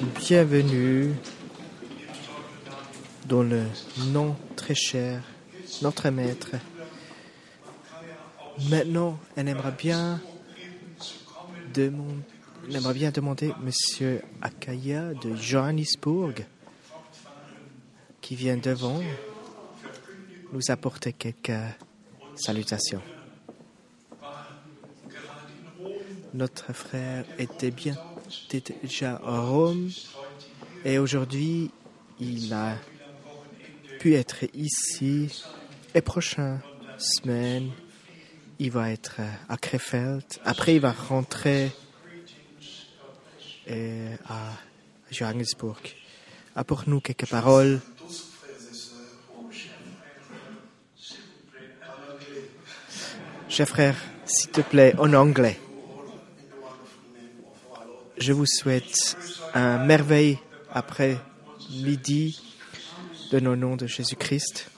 Bienvenue dans le nom très cher, notre maître. Maintenant, elle aimerait bien, demande, elle aimerait bien demander Monsieur Akaya de Johannesburg, qui vient devant, nous apporter quelques salutations. Notre frère était bien déjà à Rome et aujourd'hui il a pu être ici et prochaine semaine il va être à Krefeld. Après il va rentrer euh, à Johannesburg. Apporte-nous quelques paroles. Chers frères, s'il te plaît, en anglais. Je vous souhaite un merveille après midi de nos noms de Jésus-Christ.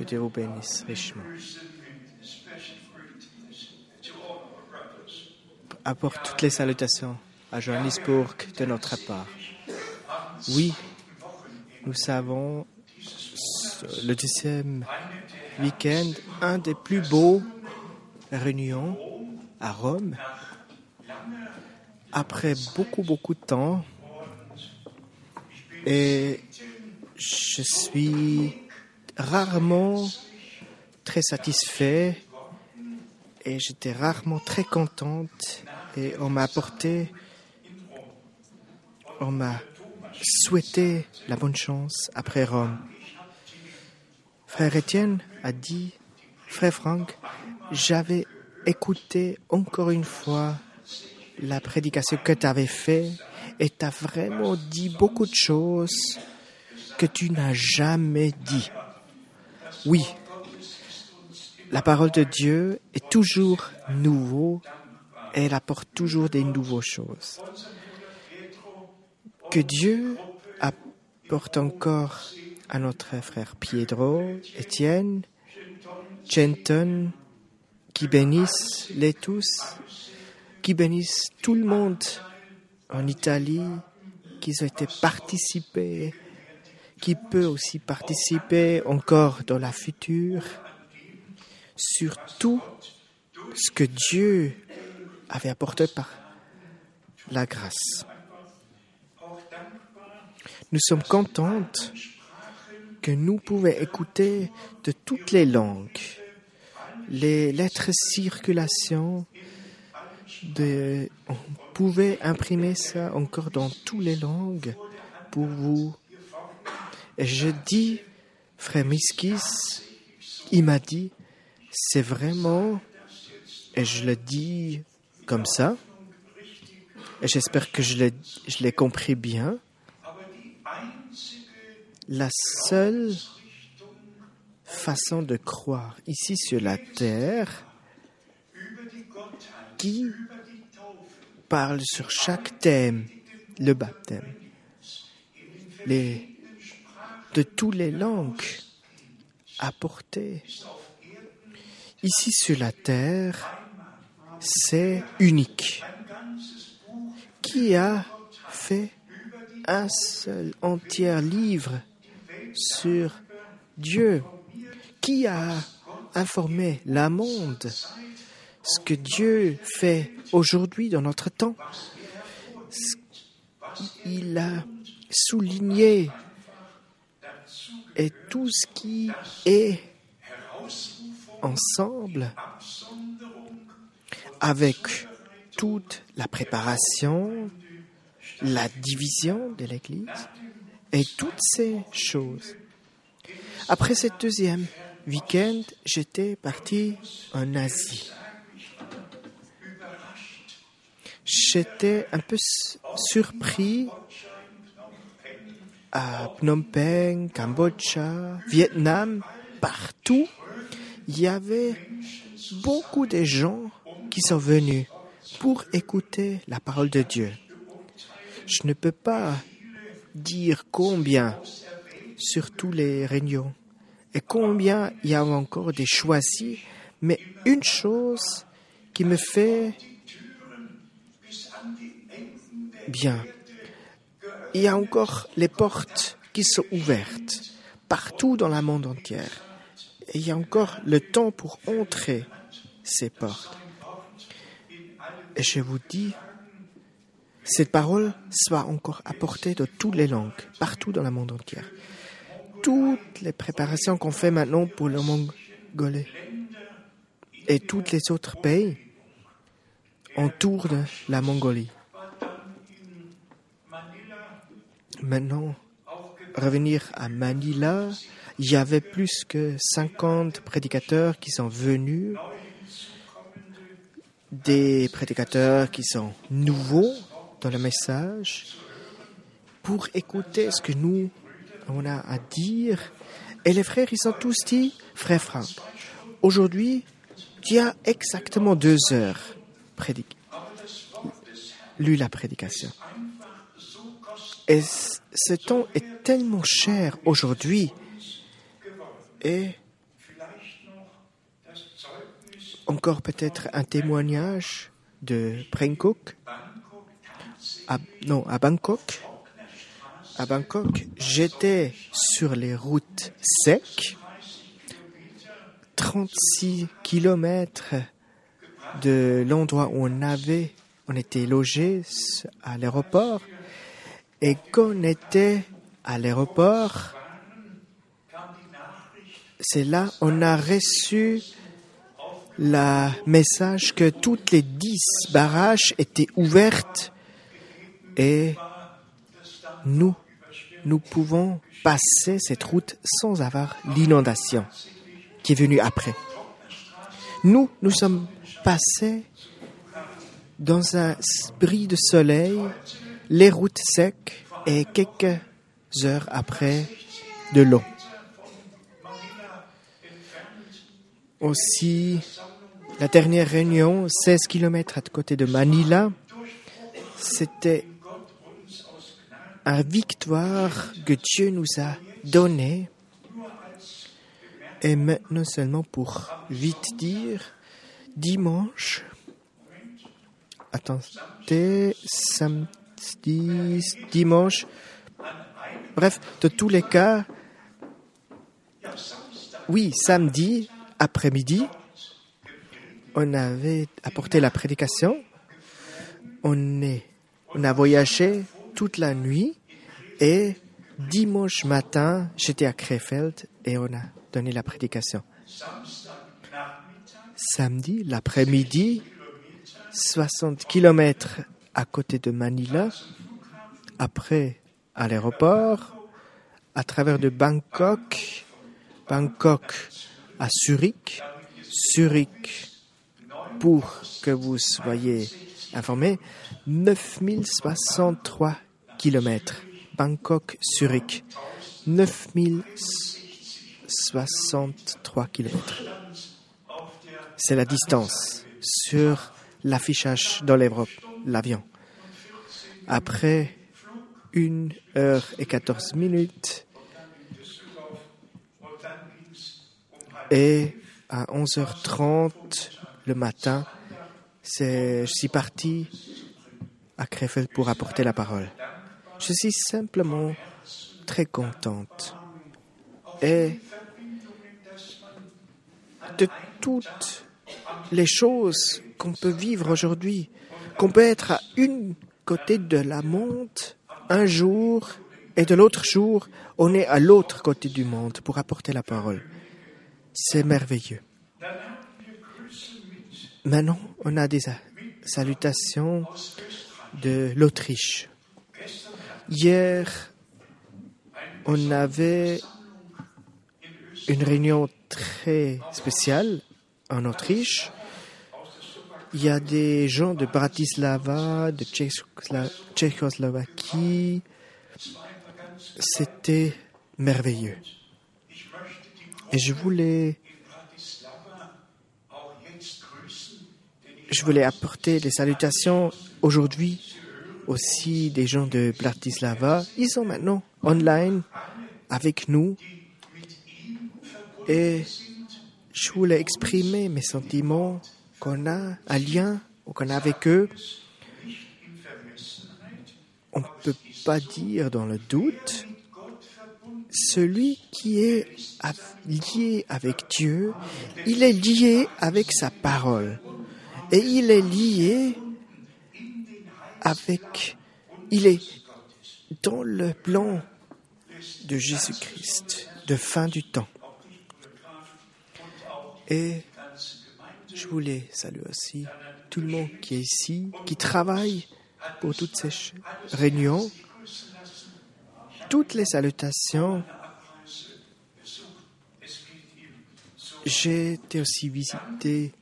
Que Dieu vous bénisse richement. Apporte toutes les salutations à Johannesburg de notre part. Oui, nous savons le deuxième week-end, un des plus beaux réunions à Rome. Après beaucoup, beaucoup de temps, et je suis rarement très satisfait et j'étais rarement très contente et on m'a apporté, on m'a souhaité la bonne chance après Rome. Frère Étienne a dit, Frère Franck, j'avais écouté encore une fois la prédication que tu avais fait et tu as vraiment dit beaucoup de choses que tu n'as jamais dit. Oui, la parole de Dieu est toujours nouveau et elle apporte toujours des nouvelles choses. Que Dieu apporte encore à notre frère Pietro, Étienne, Genton, qui bénissent les tous, qui bénissent tout le monde en Italie, qui ont été participés, qui peut aussi participer encore dans la future, sur tout ce que Dieu avait apporté par la grâce. Nous sommes contentes que nous pouvons écouter de toutes les langues, les lettres circulation, on pouvait imprimer ça encore dans toutes les langues pour vous. Et je dis, frère Miskis, il m'a dit, c'est vraiment, et je le dis comme ça, et j'espère que je l'ai, compris bien, la seule façon de croire ici sur la terre qui parle sur chaque thème, le baptême, les, de toutes les langues apportées. Ici sur la terre, c'est unique. Qui a fait un seul entier livre sur Dieu? Qui a informé la monde ce que Dieu fait aujourd'hui dans notre temps? Il a souligné et tout ce qui est ensemble avec toute la préparation, la division de l'Église et toutes ces choses. Après ce deuxième week-end, j'étais parti en Asie. J'étais un peu surpris à Phnom Penh, Cambodge, Vietnam, partout. Il y avait beaucoup de gens qui sont venus pour écouter la parole de Dieu. Je ne peux pas dire combien sur tous les réunions et combien il y a encore des choisis, mais une chose qui me fait bien, il y a encore les portes qui sont ouvertes partout dans le monde entier. Et il y a encore le temps pour entrer ces portes. Et je vous dis, cette parole soit encore apportée de toutes les langues, partout dans le monde entier. Toutes les préparations qu'on fait maintenant pour le Mongolie et tous les autres pays de la Mongolie. Maintenant, revenir à Manila, il y avait plus que 50 prédicateurs qui sont venus, des prédicateurs qui sont nouveaux dans le message, pour écouter ce que nous, on a à dire. Et les frères, ils sont tous dit, frère Franck, aujourd'hui, tu as exactement deux heures prédiqué, lu la prédication. Et ce temps est tellement cher aujourd'hui. Et encore peut-être un témoignage de Bangkok. Non, à Bangkok. À Bangkok, j'étais sur les routes secs, 36 kilomètres de l'endroit où on avait, on était logé à l'aéroport. Et quand on était à l'aéroport, c'est là on a reçu le message que toutes les dix barrages étaient ouvertes et nous, nous pouvons passer cette route sans avoir l'inondation qui est venue après. Nous, nous sommes passés dans un bris de soleil, les routes secs et quelques heures après de l'eau. Aussi, la dernière réunion, 16 km à côté de Manila, c'était une victoire que Dieu nous a donnée. Et maintenant seulement pour vite dire, dimanche, attendez, samedi, dimanche, bref, de tous les cas, oui, samedi après-midi, on avait apporté la prédication, on, on a voyagé toute la nuit et dimanche matin, j'étais à Krefeld et on a donné la prédication. Samedi, l'après-midi, 60 kilomètres à côté de Manila, après à l'aéroport, à travers de Bangkok, Bangkok à Zurich, Zurich, pour que vous soyez informés, 9063 kilomètres. Bangkok, Zurich, 9063 kilomètres. C'est la distance sur l'affichage dans l'Europe, l'avion. Après une heure et 14 minutes, et à 11h30 le matin, je suis parti à Krefeld pour apporter la parole. Je suis simplement très contente. Et de toutes les choses qu'on peut vivre aujourd'hui, qu'on peut être à une côté de la monde un jour et de l'autre jour, on est à l'autre côté du monde pour apporter la parole. C'est merveilleux. Maintenant, on a des salutations de l'Autriche. Hier, on avait une réunion très spéciale en Autriche. Il y a des gens de Bratislava, de Tchécoslovaquie. C'était merveilleux. Et je voulais, je voulais apporter des salutations aujourd'hui aussi des gens de Bratislava. Ils sont maintenant online avec nous. Et je voulais exprimer mes sentiments qu'on a un lien ou qu'on a avec eux. On ne peut pas dire dans le doute. Celui qui est lié avec Dieu, il est lié avec sa parole. Et il est lié avec, il est dans le plan de Jésus-Christ, de fin du temps. Et je voulais saluer aussi tout le monde qui est ici, qui travaille pour toutes ces réunions. Toutes les salutations. J'ai aussi visiter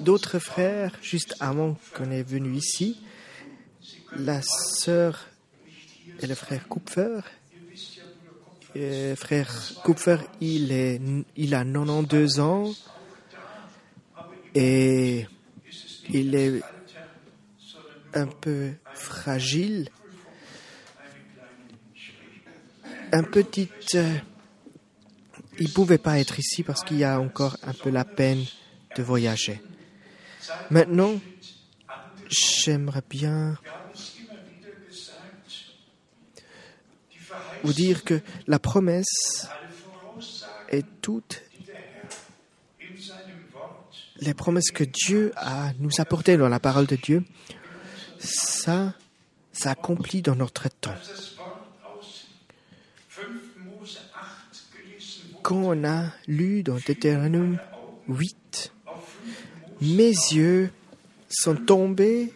d'autres frères juste avant qu'on est venu ici. La sœur et le frère Kupfer. Euh, frère Kupfer, il, est, il a 92 ans et il est un peu fragile. Un petit... euh, il pouvait pas être ici parce qu'il y a encore un peu la peine de voyager. Maintenant, j'aimerais bien vous dire que la promesse est toute les promesses que Dieu a nous apportées dans la parole de Dieu, ça s'accomplit dans notre temps. Quand on a lu dans Deutéronome 8, mes yeux sont tombés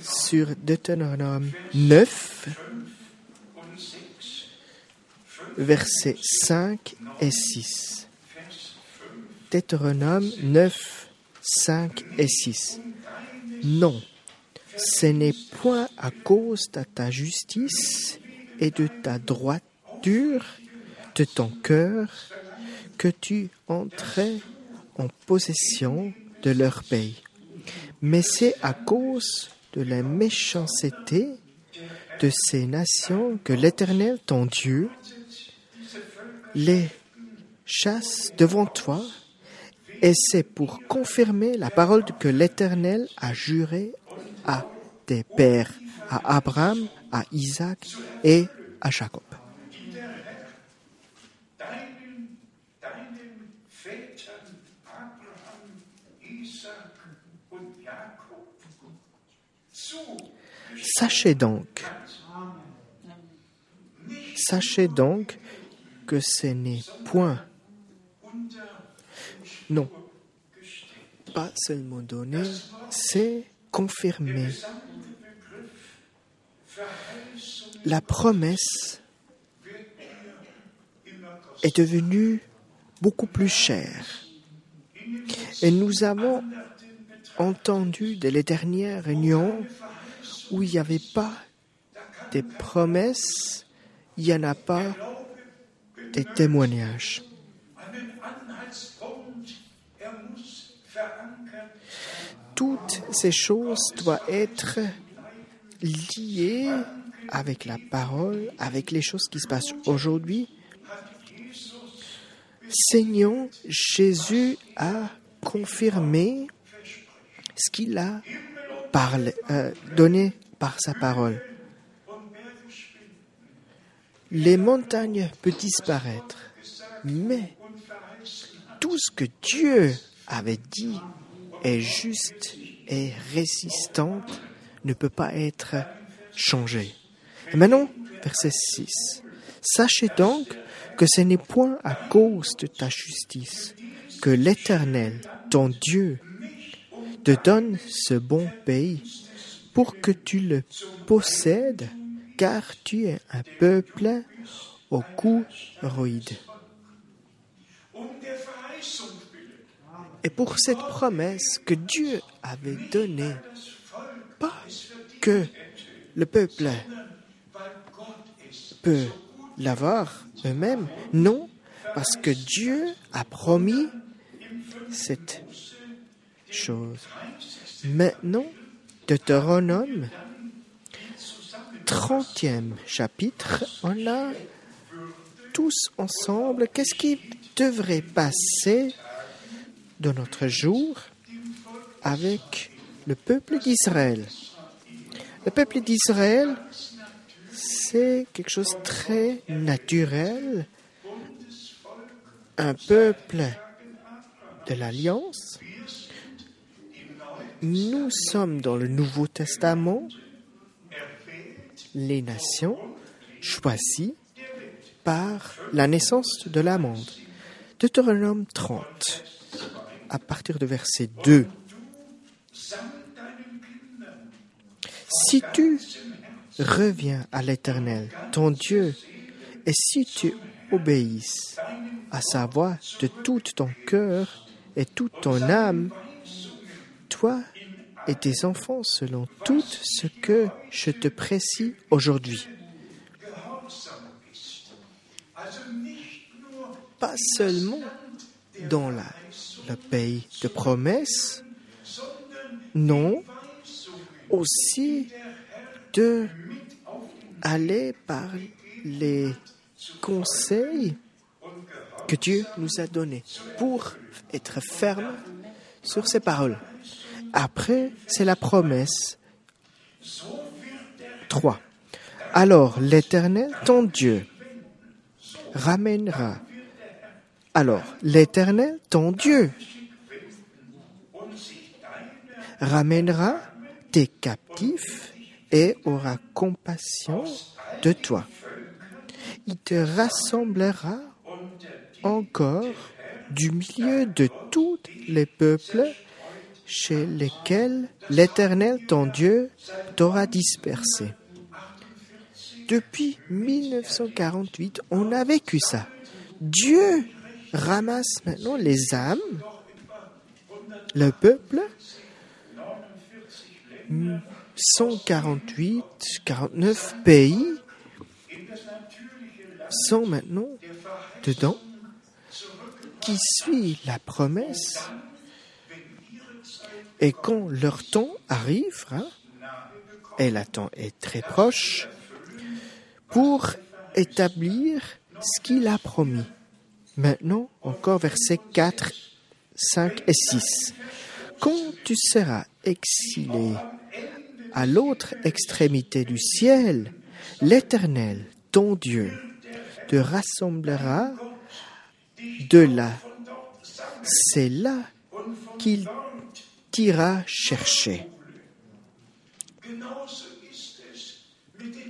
sur Deutéronome 9, versets 5 et 6. Deutéronome 9, 5 et 6. Non, ce n'est point à cause de ta justice et de ta droiture de ton cœur que tu entrais en possession de leur pays, mais c'est à cause de la méchanceté de ces nations que l'Éternel, ton Dieu, les chasse devant toi, et c'est pour confirmer la parole que l'Éternel a juré à tes pères, à Abraham, à Isaac et à Jacob. Sachez donc, sachez donc que ce n'est point, non, pas seulement donné, c'est confirmé. La promesse est devenue beaucoup plus chère. Et nous avons entendu dès les dernières réunions où il n'y avait pas des promesses, il n'y en a pas des témoignages. Toutes ces choses doivent être liées avec la parole, avec les choses qui se passent aujourd'hui. Seigneur, Jésus a confirmé ce qu'il a euh, donné par sa parole. Les montagnes peuvent disparaître, mais tout ce que Dieu avait dit est juste et résistant ne peut pas être changé. Et maintenant, verset 6. Sachez donc que ce n'est point à cause de ta justice que l'Éternel, ton Dieu, te donne ce bon pays pour que tu le possèdes, car tu es un peuple au cou roïde. Et pour cette promesse que Dieu avait donnée, pas que le peuple peut l'avoir eux-mêmes, non, parce que Dieu a promis cette chose. Maintenant, Deutéronome, 30e chapitre, on a tous ensemble qu'est-ce qui devrait passer dans notre jour avec le peuple d'Israël. Le peuple d'Israël, c'est quelque chose de très naturel, un peuple de l'Alliance. Nous sommes dans le Nouveau Testament, les nations choisies par la naissance de la monde. Deutéronome 30, à partir de verset 2. Si tu reviens à l'Éternel, ton Dieu, et si tu obéisses à sa voix de tout ton cœur et toute ton âme, toi et tes enfants selon tout ce que je te précise aujourd'hui. Pas seulement dans la, le pays de promesse, non, aussi de aller par les conseils que Dieu nous a donnés pour être ferme sur ses paroles. Après, c'est la promesse. 3. Alors l'Éternel, ton Dieu, ramènera. Alors l'Éternel, ton Dieu, ramènera tes captifs et aura compassion de toi. Il te rassemblera encore du milieu de tous les peuples chez lesquels l'Éternel, ton Dieu, t'aura dispersé. Depuis 1948, on a vécu ça. Dieu ramasse maintenant les âmes, le peuple, 148, 49 pays sont maintenant dedans. Qui suit la promesse? Et quand leur temps arrivera, et le temps est très proche, pour établir ce qu'il a promis. Maintenant, encore versets 4, 5 et 6. Quand tu seras exilé à l'autre extrémité du ciel, l'Éternel, ton Dieu, te rassemblera de là. C'est là qu'il t'ira chercher.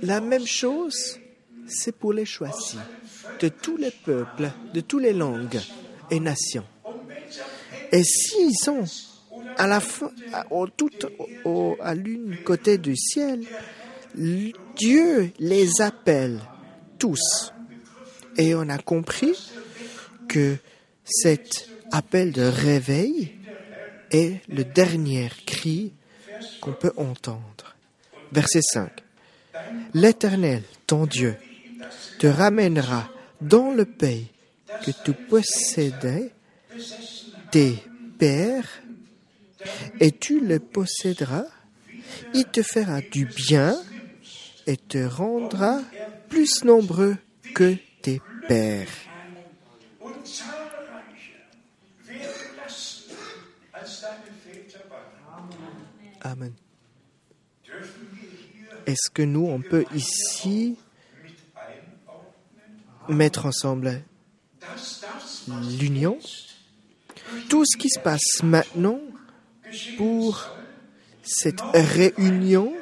La même chose, c'est pour les choisis de tous les peuples, de toutes les langues et nations. Et s'ils sont à la fin, à- l'une côté du ciel, Dieu les appelle tous. Et on a compris que cet appel de réveil est le dernier cri qu'on peut entendre. Verset 5. L'Éternel, ton Dieu, te ramènera dans le pays que tu possédais tes pères, et tu le posséderas. Il te fera du bien et te rendra plus nombreux que tes pères. Amen. Est-ce que nous, on peut ici mettre ensemble l'union Tout ce qui se passe maintenant pour cette réunion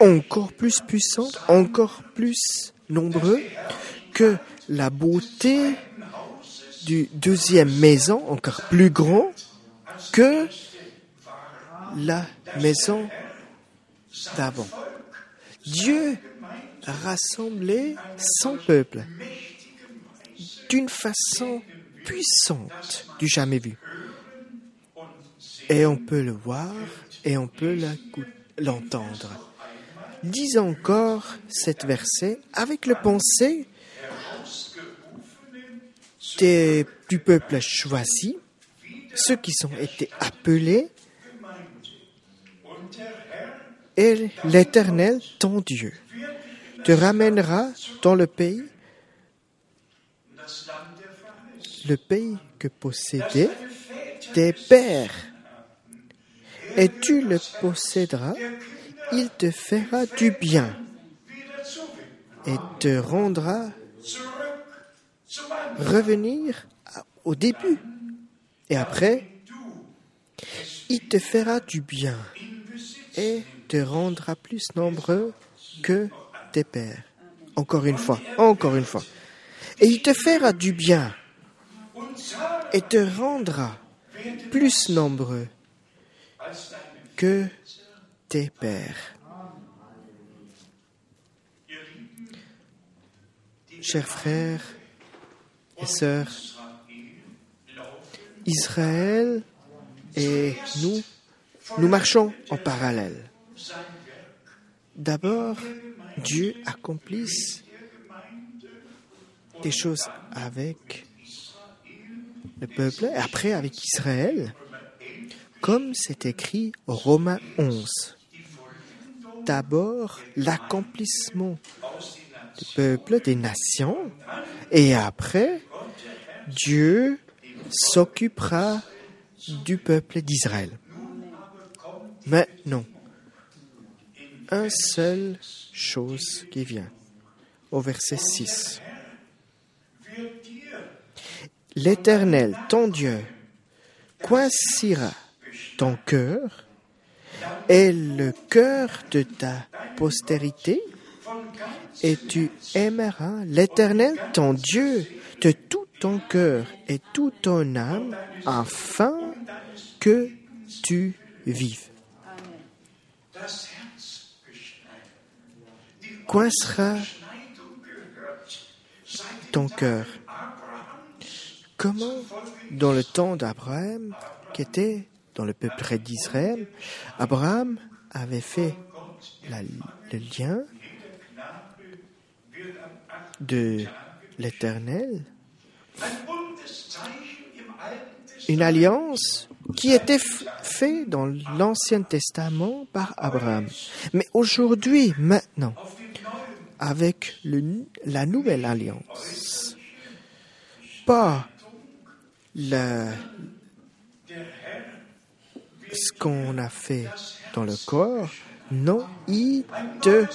encore plus puissante, encore plus nombreux que la beauté du deuxième maison, encore plus grand que la maison d'avant. Dieu rassembler son peuple d'une façon puissante du jamais vu. Et on peut le voir et on peut l'entendre. Dis encore cet verset avec le pensée des, du peuple choisi, ceux qui sont été appelés, et l'Éternel, ton Dieu, te ramènera dans le pays, le pays que possédaient tes pères. Et tu le posséderas, il te fera du bien et te rendra revenir au début. Et après, il te fera du bien et te rendra plus nombreux que tes pères. Encore une fois, encore une fois. Et il te fera du bien et te rendra plus nombreux que tes pères. Chers frères et sœurs, Israël et nous, nous marchons en parallèle. D'abord, Dieu accomplisse des choses avec le peuple et après avec Israël, comme c'est écrit au Romains 11. D'abord, l'accomplissement du peuple des nations et après, Dieu s'occupera du peuple d'Israël. Maintenant, un seule chose qui vient au verset 6. wird dir L'Éternel, ton Dieu, coincera ton cœur et le cœur de ta postérité, et tu aimeras l'Éternel, ton Dieu, de tout ton cœur et toute ton âme, afin que tu vives. Coincera ton cœur? Comment, dans le temps d'Abraham, qui était dans le peuple d'Israël, Abraham avait fait le lien de l'Éternel, une alliance qui était faite dans l'Ancien Testament par Abraham. Mais aujourd'hui, maintenant, avec la nouvelle alliance, pas ce qu'on a fait dans le corps, non, il te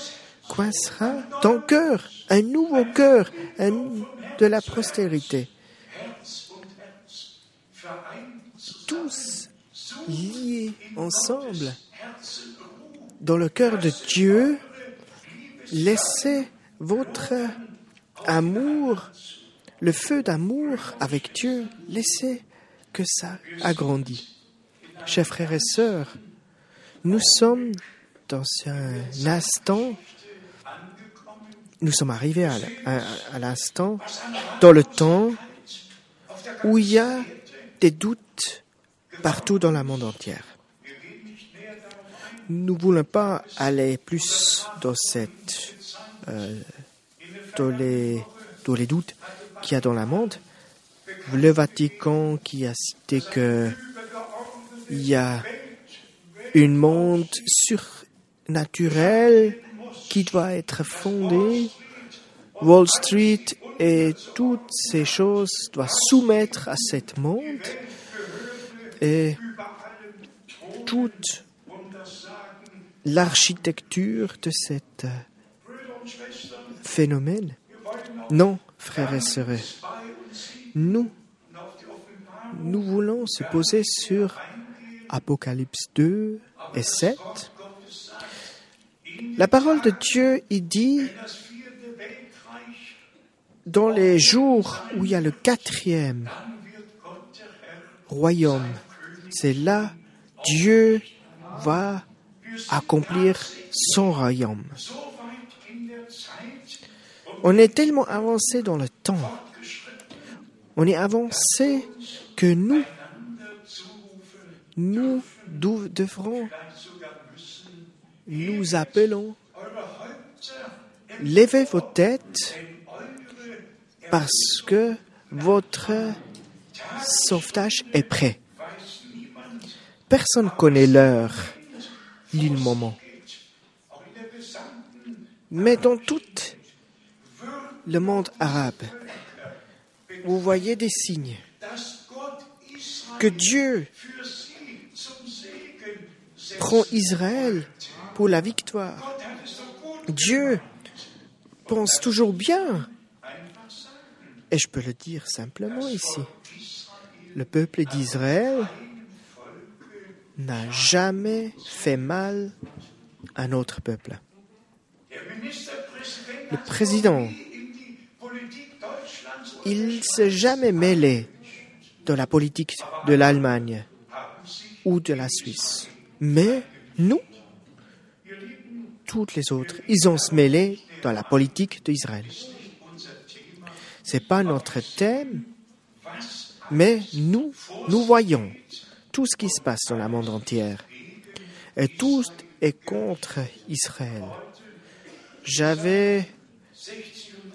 coincera ton cœur, un nouveau cœur, un- de la postérité. Tous liés ensemble dans le cœur de Dieu, laissez votre amour, le feu d'amour avec Dieu, laissez que ça agrandit. Chers frères et sœurs, nous sommes dans un instant, nous sommes arrivés à, l'instant, dans le temps où il y a des doutes partout dans le monde entier. Nous ne voulons pas aller plus dans cette, euh, dans les, dans les doutes qu'il y a dans le monde. Le Vatican qui a cité que il y a un monde surnaturel qui doit être fondé. Wall Street et toutes ces choses doivent soumettre à cet monde et toute l'architecture de cet euh, phénomène. Non, frères et sœurs, nous, nous voulons se poser sur Apocalypse 2 et 7. La parole de Dieu, il dit, dans les jours où il y a le quatrième royaume, c'est là Dieu va accomplir son royaume. On est tellement avancé dans le temps. On est avancé que nous, nous devrons, nous appelons, levez vos têtes parce que votre sauvetage est prêt. Personne connaît l'heure ni le moment. Mais dans tout le monde arabe, vous voyez des signes que Dieu prend Israël pour la victoire. Dieu pense toujours bien. Et je peux le dire simplement ici. Le peuple d'Israël n'a jamais fait mal à notre peuple. Le président, il s'est jamais mêlé dans la politique de l'Allemagne ou de la Suisse. Mais nous, toutes les autres, ils ont se mêlé dans la politique d'Israël. C'est pas notre thème, mais nous, nous voyons tout ce qui se passe dans la monde entière. Et tout est contre Israël. J'avais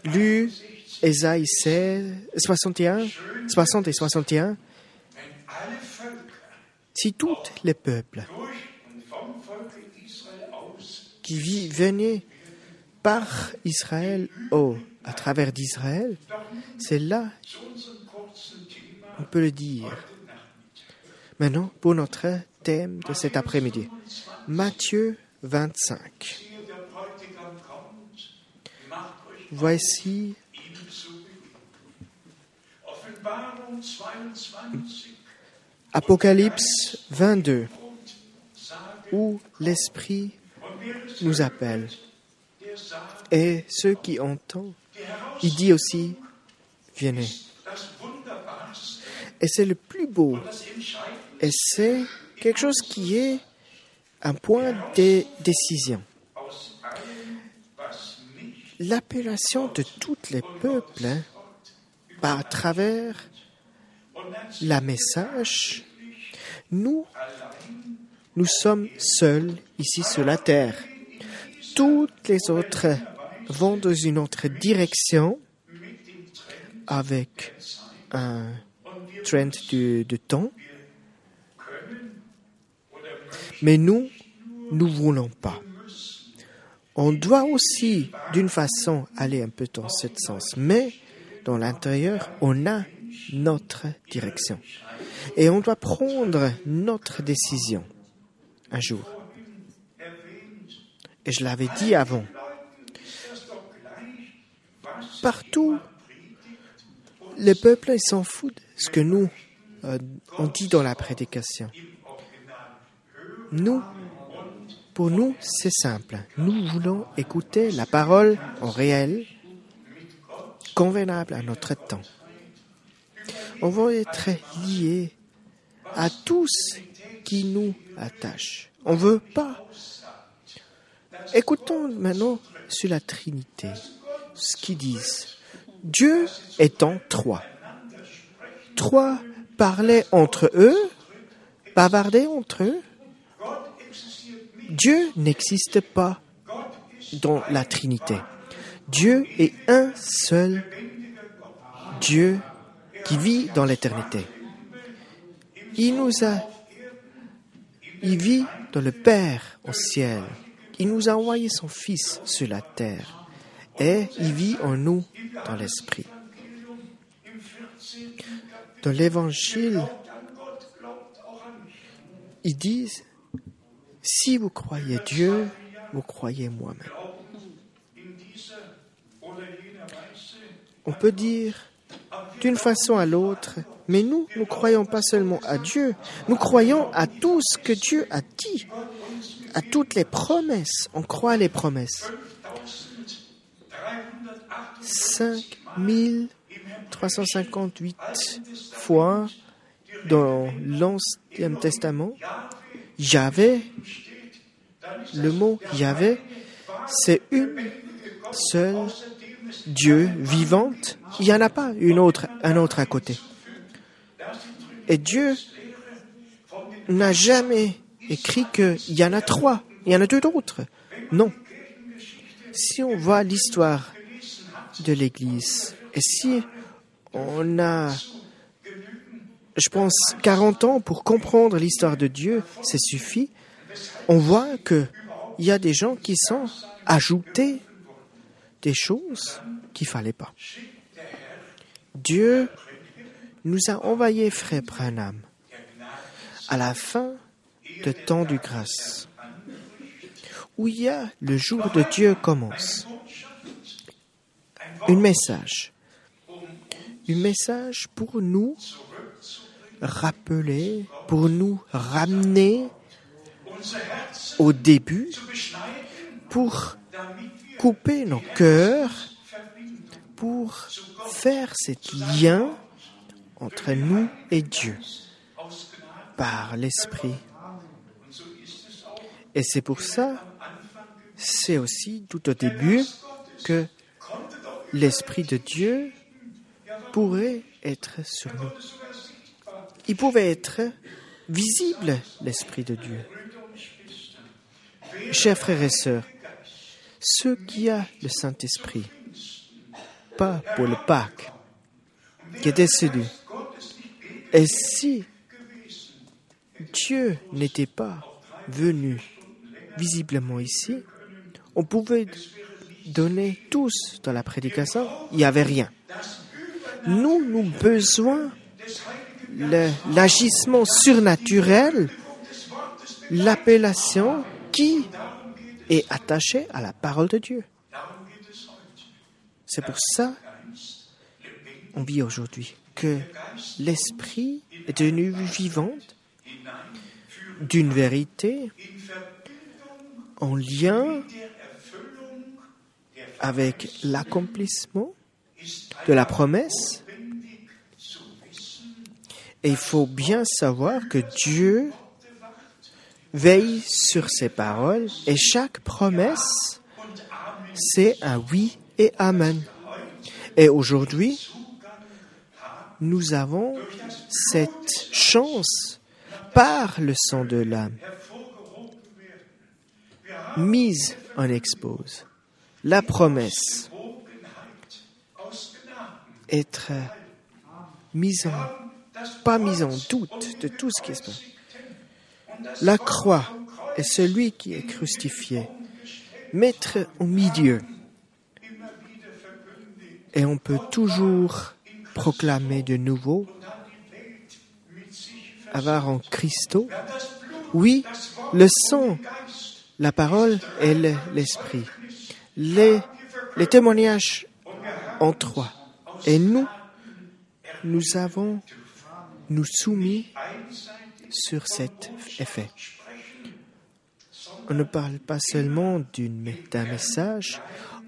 lu Ésaïe 16, 61, 60 et 61. wenn alle Völker Si tous les peuples qui venaient par Israël à travers d'Israël, c'est là on peut le dire. Maintenant, pour notre thème de cet après-midi, Matthieu 25. siehe, der Bräutigam kommt, macht euch Voici ihm zu Beginn. Offenbarung 22 Apocalypse 22, où l'Esprit nous appelle. Et ceux qui entendent, il dit aussi, venez. Et c'est le plus beau. Et c'est quelque chose qui est un point de décision. L'appellation de tous les peuples hein, par travers la message, nous, nous sommes seuls ici sur la terre. Toutes les autres vont dans une autre direction avec un trend de, de temps. Mais nous, nous voulons pas. On doit aussi, d'une façon, aller un peu dans ce sens. Mais dans l'intérieur, on a notre direction. Et on doit prendre notre décision un jour. Et je l'avais dit avant. Partout, les peuples ils s'en foutent de ce que nous, euh, on dit dans la prédication. Nous, pour nous, c'est simple. Nous voulons écouter la parole en réel, convenable à notre temps. On veut être lié à tous qui nous attachent. On ne veut pas. Écoutons maintenant sur la Trinité, ce qu'ils disent. Dieu étant trois. Trois parlaient entre eux, bavardaient entre eux. Dieu n'existe pas dans la Trinité. Dieu est un seul Dieu qui vit dans l'éternité. Il nous a, il vit dans le Père au ciel. Il nous a envoyé son Fils sur la terre et il vit en nous dans l'Esprit. Dans l'Évangile, ils disent, si vous croyez Dieu, vous croyez moi-même. On peut dire d'une façon à l'autre, mais nous, nous croyons pas seulement à Dieu, nous croyons à tout ce que Dieu a dit, à toutes les promesses. On croit les promesses. 5358 fois dans l'Ancien Testament, Yahvé, le mot Yahvé, c'est une seule Dieu vivant, il n'y en a pas une autre, un autre à côté. Et Dieu n'a jamais écrit qu'il y en a trois, il y en a deux autres. Non. Si on voit l'histoire de l'Église, et si on a, je pense, 40 ans pour comprendre l'histoire de Dieu, c'est suffit, on voit qu'il y a des gens qui sont ajoutés des choses qu'il fallait pas. Dieu nous a envoyé Frère Branham à la fin de temps du grâce, où il y a le jour de Dieu commence. Un message. Un message pour nous rappeler, pour nous ramener au début, pour couper nos cœurs, pour faire cet lien entre nous et Dieu par l'Esprit. Et c'est pour ça, c'est aussi tout au début que l'Esprit de Dieu pourrait être sur nous. Il pouvait être visible, l'Esprit de Dieu. Chers frères et sœurs, ceux qui ont le Saint-Esprit, pas pour le Pâques, qui est décédé, et si Dieu n'était pas venu visiblement ici, on pouvait donner tous dans la prédication, il n'y avait rien. Nous, nous besoin l'agissement surnaturel, l'appellation qui est attachée à la parole de Dieu. C'est pour ça on vit aujourd'hui que l'esprit est devenu vivant d'une vérité en lien avec l'accomplissement de la promesse. Il faut bien savoir que Dieu veille sur ses paroles et chaque promesse, c'est un oui et amen. Et aujourd'hui, nous avons cette chance par le sang de l'âme mise en expose. La promesse être mise en, pas mise en doute de tout ce qui se passe. La croix est celui qui est crucifié, mettre au milieu. Et on peut toujours proclamer de nouveau, avoir en Christo, oui, le sang, la parole et l'esprit. Les, les témoignages en trois. Et nous, nous avons nous soumis sur cet effet. On ne parle pas seulement d'un message,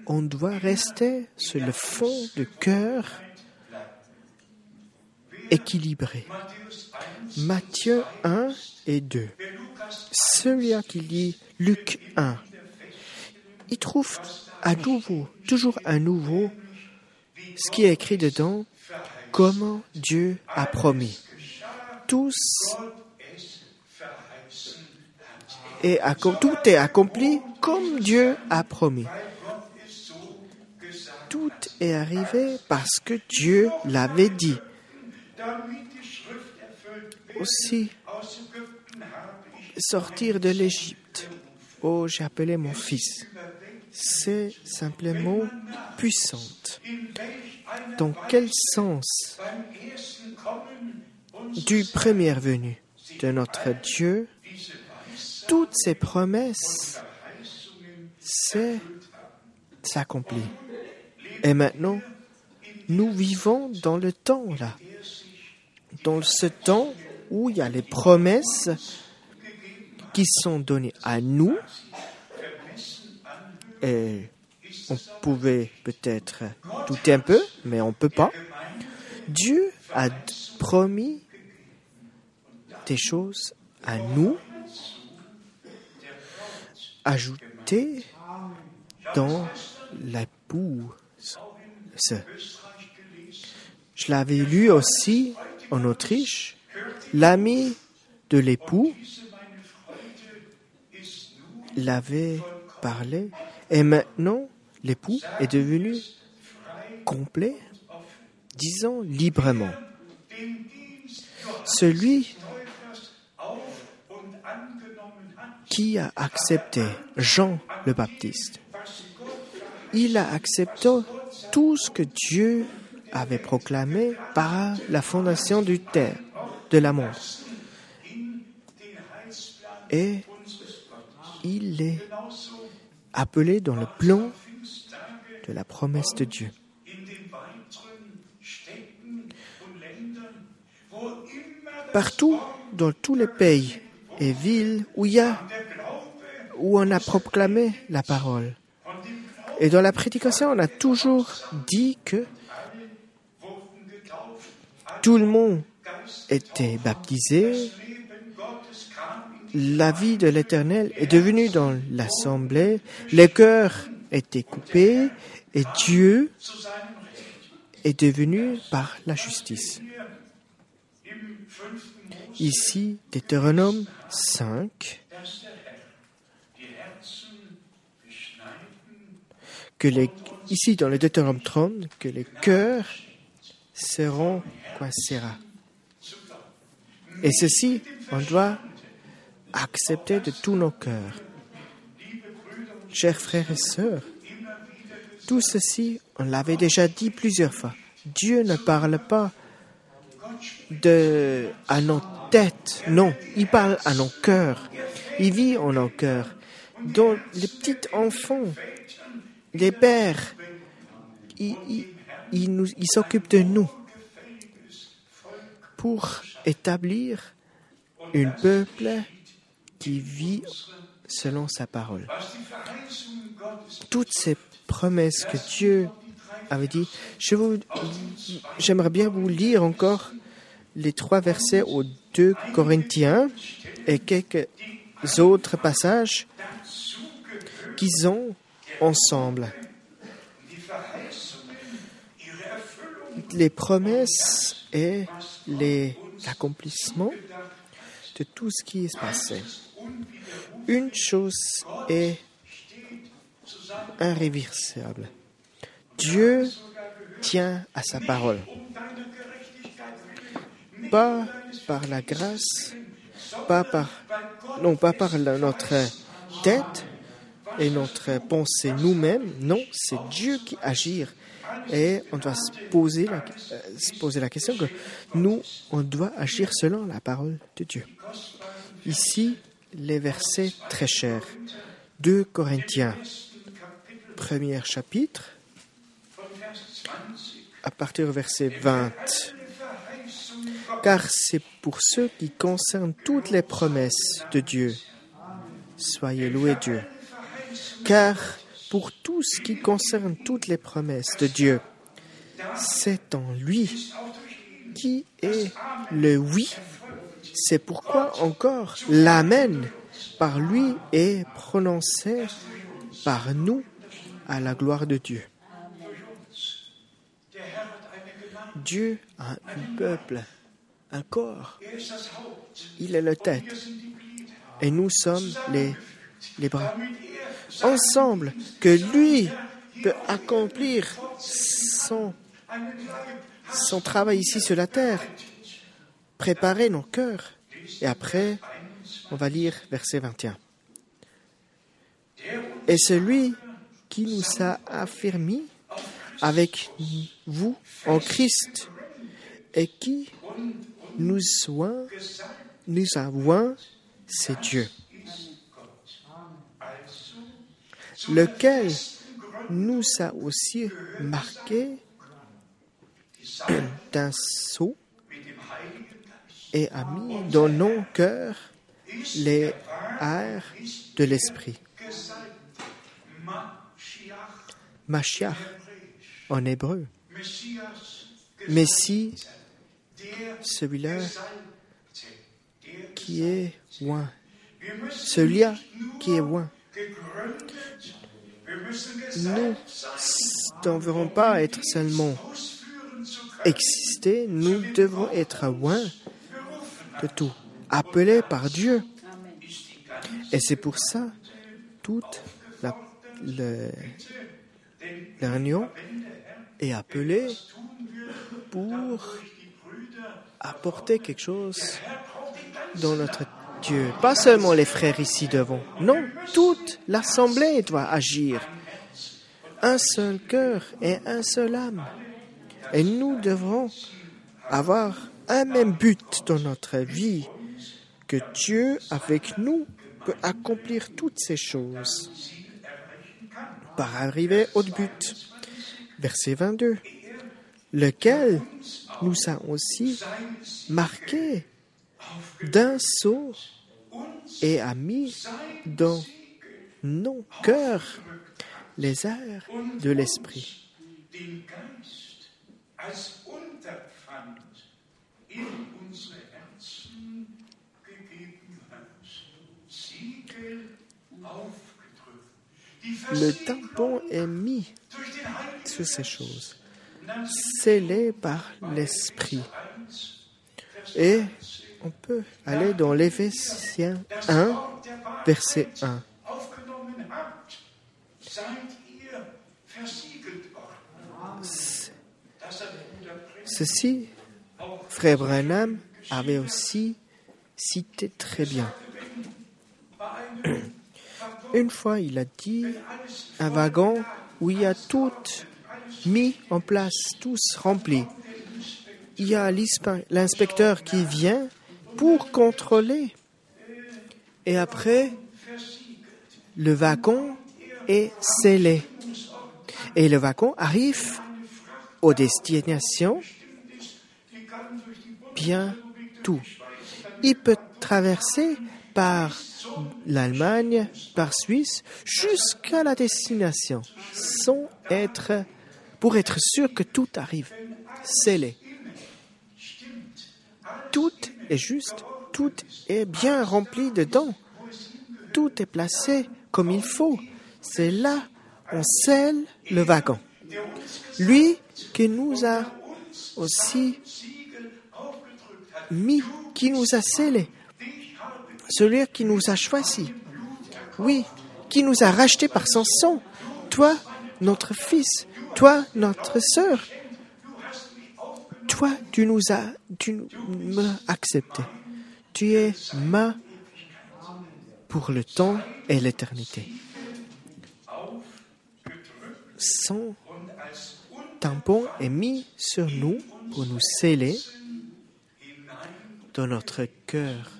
on doit rester sur le fond du cœur équilibré. Matthieu 1 et 2. Celui qui lit Luc 1, il trouve à nouveau, toujours à nouveau, ce qui est écrit dedans, comment Dieu a promis. Et tout est accompli comme Dieu a promis. Tout est arrivé parce que Dieu l'avait dit. Aussi, sortir de l'Égypte. Oh, j'ai appelé mon fils. C'est simplement puissante. Dans quel sens du premier venu de notre Dieu, toutes ces promesses s'accomplissent. Et maintenant, nous vivons dans le temps là dans ce temps où il y a les promesses qui sont données à nous, et on pouvait peut-être douter un peu, mais on ne peut pas. Dieu a promis des choses à nous, ajoutées dans la. Je l'avais lu aussi en Autriche. L'ami de l'époux l'avait parlé et maintenant l'époux est devenu complet, disons librement. Celui qui a accepté Jean le Baptiste, il a accepté tout ce que Dieu avait proclamé par la fondation du terre, de la. Et il est appelé dans le plan de la promesse de Dieu. Partout dans tous les pays et villes où y a où on a proclamé la parole. Et dans la prédication, on a toujours dit que tout le monde était baptisé, la vie de l'Éternel est devenue dans l'assemblée, les cœurs étaient coupés et Dieu est devenu par la justice. Ici, Deutéronome 5, que les, ici dans le Deutéronome 30, que les cœurs seront coincés. Et ceci, on doit accepter de tous nos cœurs. Chers frères et sœurs, tout ceci, on l'avait déjà dit plusieurs fois. Dieu ne parle pas de, à nos Tête, non, il parle à nos cœurs. Il vit en nos cœurs. Donc les petits enfants, les pères, ils, s'occupent de nous pour établir un peuple qui vit selon sa parole. Toutes ces promesses que Dieu avait dit, je vous, j'aimerais bien vous lire encore les trois versets au 2 Corinthiens et quelques autres passages qu'ils ont ensemble. Les promesses et l'accomplissement de tout ce qui se passait. Une chose est irréversible. Dieu tient à sa parole. Pas par la grâce, pas par, non, pas par notre tête et notre pensée nous-mêmes. Non, c'est Dieu qui agit. Et on doit se poser, la, euh, se poser la question que nous, on doit agir selon la parole de Dieu. Ici, les versets très chers. 2 Corinthiens, premier chapitre, à partir du verset 20. Car c'est pour ceux qui concernent toutes les promesses de Dieu. Soyez loués Dieu. Car pour tout ce qui concerne toutes les promesses de Dieu, c'est en lui qui est le oui. C'est pourquoi encore l'Amen par lui est prononcé par nous à la gloire de Dieu. Dieu a un peuple, un corps. Il est la tête. Et nous sommes les, les bras. Ensemble, que lui peut accomplir son, son travail ici sur la terre. Préparer nos cœurs. Et après, on va lire verset 21. Et celui qui nous a affermis avec vous en Christ et qui nous avons, c'est Dieu, lequel nous a aussi marqué d'un sceau et a mis dans nos cœurs les airs de l'esprit. Mashiach en hébreu. Messie, celui-là qui est loin. Celui-là qui est loin. Nous devrons pas être seulement exister, nous devrons être loin de tout, appelés par Dieu. Et c'est pour ça toute la, la est appelée pour apporter quelque chose dans notre Dieu. Pas seulement les frères ici devant. Non, toute l'assemblée doit agir. Un seul cœur et un seul âme. Et nous devrons avoir un même but dans notre vie, que Dieu avec nous peut accomplir toutes ces choses par arriver au but. Verset 22. Lequel nous a aussi marqué d'un sceau et a mis dans nos cœurs les airs de l'esprit. Le tampon est mis sur ces choses, Geist. scellé par l'esprit. Et on peut aller dans l'Éphésiens 1, Wort der Wahrheit verset 1. aufgenommen habt, seid ihr versiegelt worden. Das hat Bruder Prinz Ceci, frère Branham avait aussi cité très bien. Une fois, il a dit un wagon où il y a tout mis en place, tous remplis. Il y a l'inspecteur qui vient pour contrôler. Et après, le wagon est scellé. Et le wagon arrive aux destinations bien tout. Il peut traverser par l'Allemagne, par Suisse, jusqu'à la destination, sans être, pour être sûr que tout arrive scellé. Tout est juste, tout est bien rempli dedans, tout est placé comme il faut. C'est là on scelle le wagon. Lui qui nous a aussi mis, qui nous a scellés, celui qui nous a choisis, oui, qui nous a rachetés par son sang, toi, notre fils, toi, notre sœur, toi, tu nous as, tu m'as accepté. Tu es ma pour le temps et l'éternité. Son tampon est mis sur nous pour nous sceller dans notre cœur,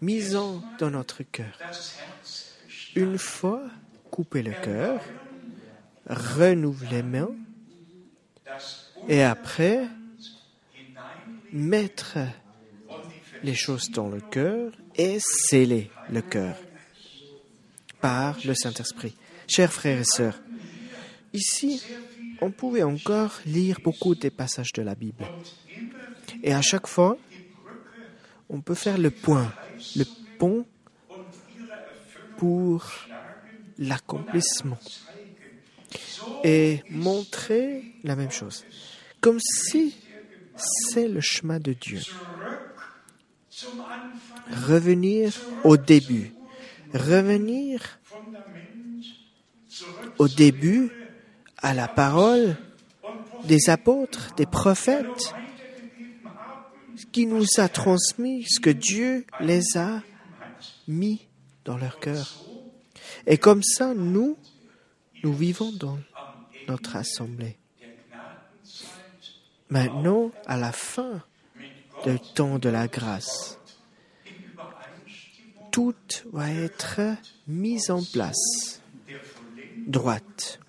misant dans notre cœur. Une fois coupé le cœur, renouvellement, et après mettre les choses dans le cœur et sceller le cœur par le Saint-Esprit. Chers frères et sœurs, ici, on pouvait encore lire beaucoup des passages de la Bible. Et à chaque fois, on peut faire le point, le pont pour l'accomplissement et montrer la même chose. Comme si c'est le chemin de Dieu. Revenir au début. Revenir au début à la parole des apôtres, des prophètes, qui nous a transmis ce que Dieu les a mis dans leur cœur. Et comme ça, nous, nous vivons dans notre assemblée. Maintenant, à la fin du temps de la grâce, tout va être mis en place, droite.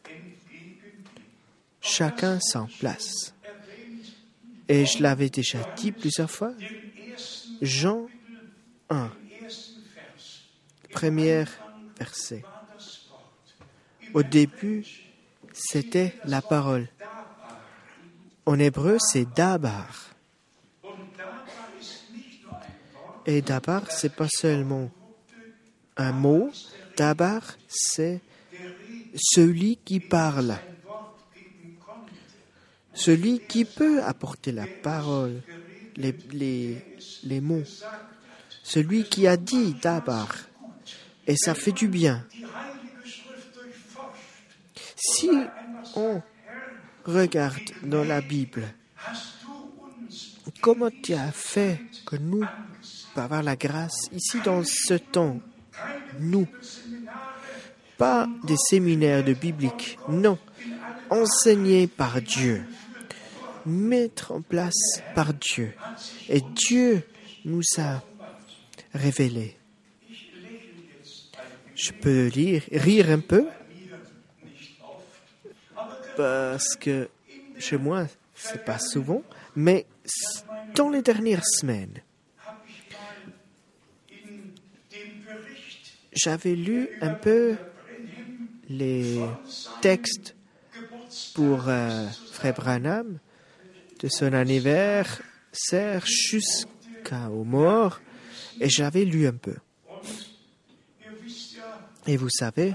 Chacun sans place. Et je l'avais déjà dit plusieurs fois, Jean 1, premier verset. Au début, c'était la parole. En hébreu, c'est dabar. Et dabar, c'est pas seulement un mot. Dabar, c'est celui qui parle. celui qui peut apporter la parole, les, les, mots, celui qui a dit d'abord, et ça fait du bien. Si on regarde dans la Bible, comment tu as fait que nous, par avoir la grâce, ici dans ce temps, nous, pas des séminaires de biblique, non, enseignés par Dieu, mettre en place par Dieu. Et Dieu nous a révélé. Je peux lire, rire un peu? Parce que chez moi, c'est pas souvent, mais dans les dernières semaines, j'avais lu un peu les textes pour euh, Frère Branham de son anniversaire jusqu'au mort et j'avais lu un peu. Et vous savez,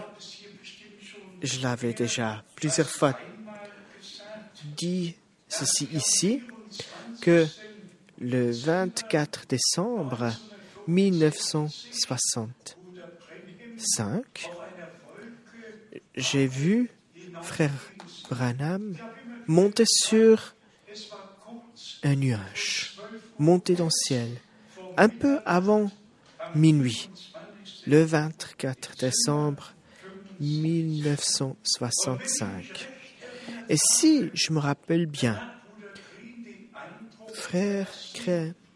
je l'avais déjà plusieurs fois dit ceci ici, que le 24 décembre 1965, j'ai vu frère Branham monter sur un nuage, monter dans le ciel, un peu avant minuit, le 24 décembre 1965. Et si je me rappelle bien, frère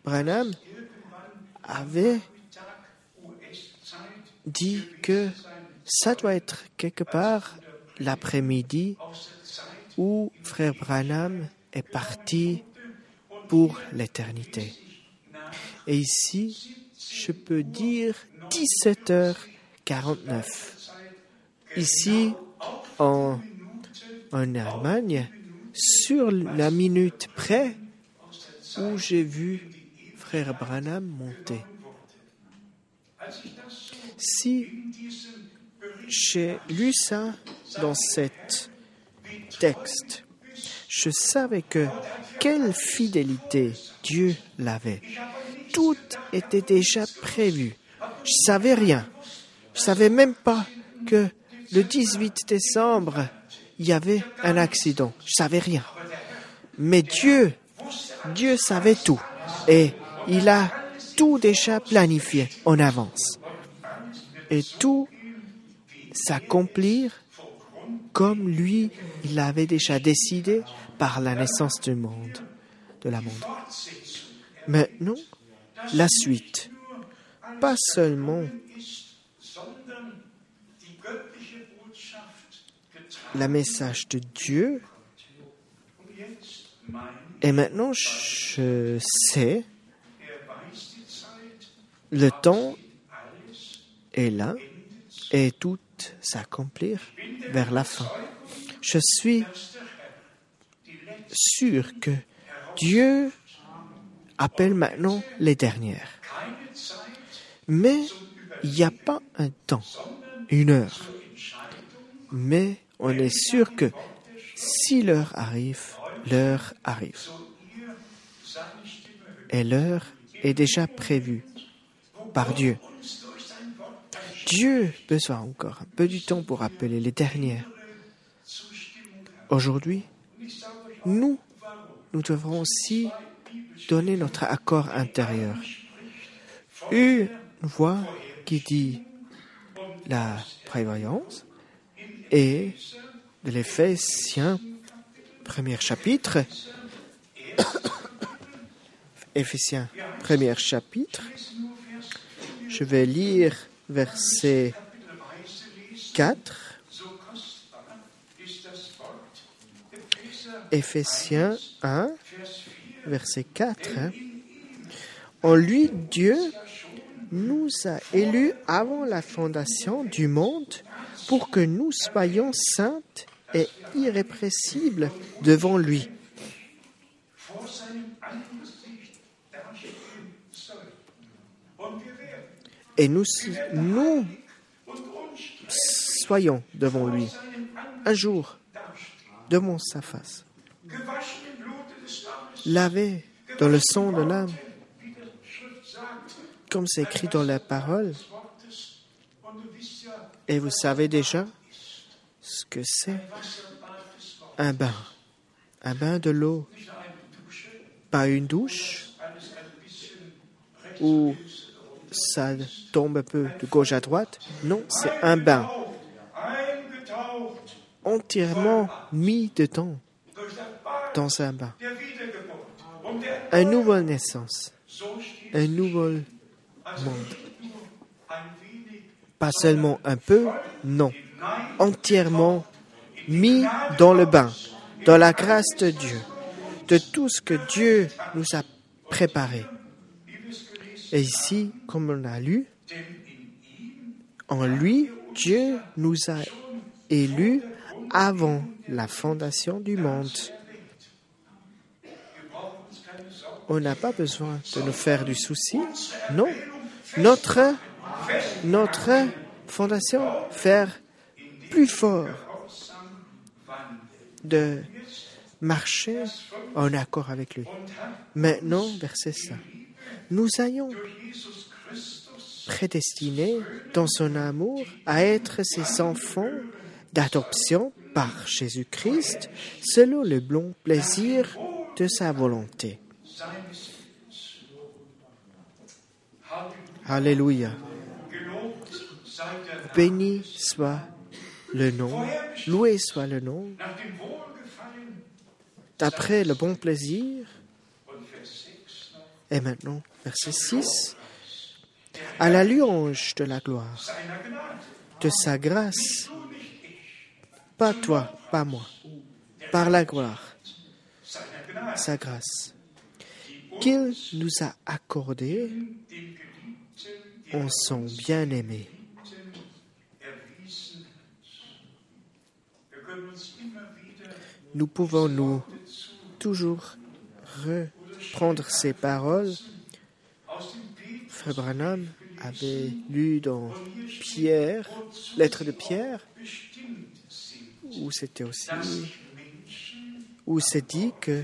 Branham avait dit que ça doit être quelque part l'après-midi où frère Branham est parti pour l'éternité. Et ici, je peux dire 17h49. Ici, en, en Allemagne, sur la minute près où j'ai vu frère Branham monter. Si j'ai lu ça dans cet texte, je savais que quelle fidélité Dieu l'avait. Tout était déjà prévu. Je savais rien. Je savais même pas que le 18 décembre, il y avait un accident. Je savais rien. Mais Dieu, Dieu savait tout. Et il a tout déjà planifié en avance. Et tout s'accomplir comme lui, il avait déjà décidé par la naissance du monde, de la monde. Maintenant, la suite. Pas seulement le message de Dieu. Et maintenant, je sais, le temps est là et tout s'accomplir vers la fin. Je suis sûr que Dieu appelle maintenant les dernières. Mais il n'y a pas un temps, une heure. Mais on est sûr que si l'heure arrive, l'heure arrive. Et l'heure est déjà prévue par Dieu. Dieu besoin encore un peu du temps pour appeler les dernières. Aujourd'hui, nous, nous devrons aussi donner notre accord intérieur. Une voix qui dit la prévoyance et de l'Éphésiens, premier chapitre, Éphésiens, premier chapitre, je vais lire verset 4, Éphésiens 1, verset 4. En lui, Dieu nous a élus avant la fondation du monde pour que nous soyons saintes et irrépressibles devant lui. Et nous, nous soyons devant lui un jour, devant sa face. gewaschen im Blute des Lammes, lavé dans le sang de l'âme, comme c'est écrit dans la parole. Et vous savez déjà ce que c'est un bain. Un bain de l'eau, pas une douche où ça tombe un peu de gauche à droite. Non, c'est un bain entièrement mis dedans dans un bain. Une nouvelle naissance, un nouveau monde. Pas seulement un peu, non, entièrement mis dans le bain, dans la grâce de Dieu, de tout ce que Dieu nous a préparé. Et ici, comme on a lu, en lui, Dieu nous a élus avant la fondation du monde. On n'a pas besoin de nous faire du souci. Non. Notre, notre fondation, faire plus fort, de marcher en accord avec lui. Maintenant, verset 5. Nous ayons prédestinés dans son amour à être ses enfants d'adoption par Jésus-Christ selon le bon plaisir de sa volonté. Alléluia. Béni soit le nom, loué soit le nom, d'après le bon plaisir. und Vers 6 noch Et maintenant, verset 6. À la louange de la gloire, de sa grâce, pas toi, pas moi, par la gloire, sa grâce, qu'il nous a accordé dem Geliebten en son bien-aimé. Nous pouvons nous toujours reprendre ces paroles? Frère Branham avait lu dans Pierre, lettre de Pierre, où c'était aussi, où c'est dit que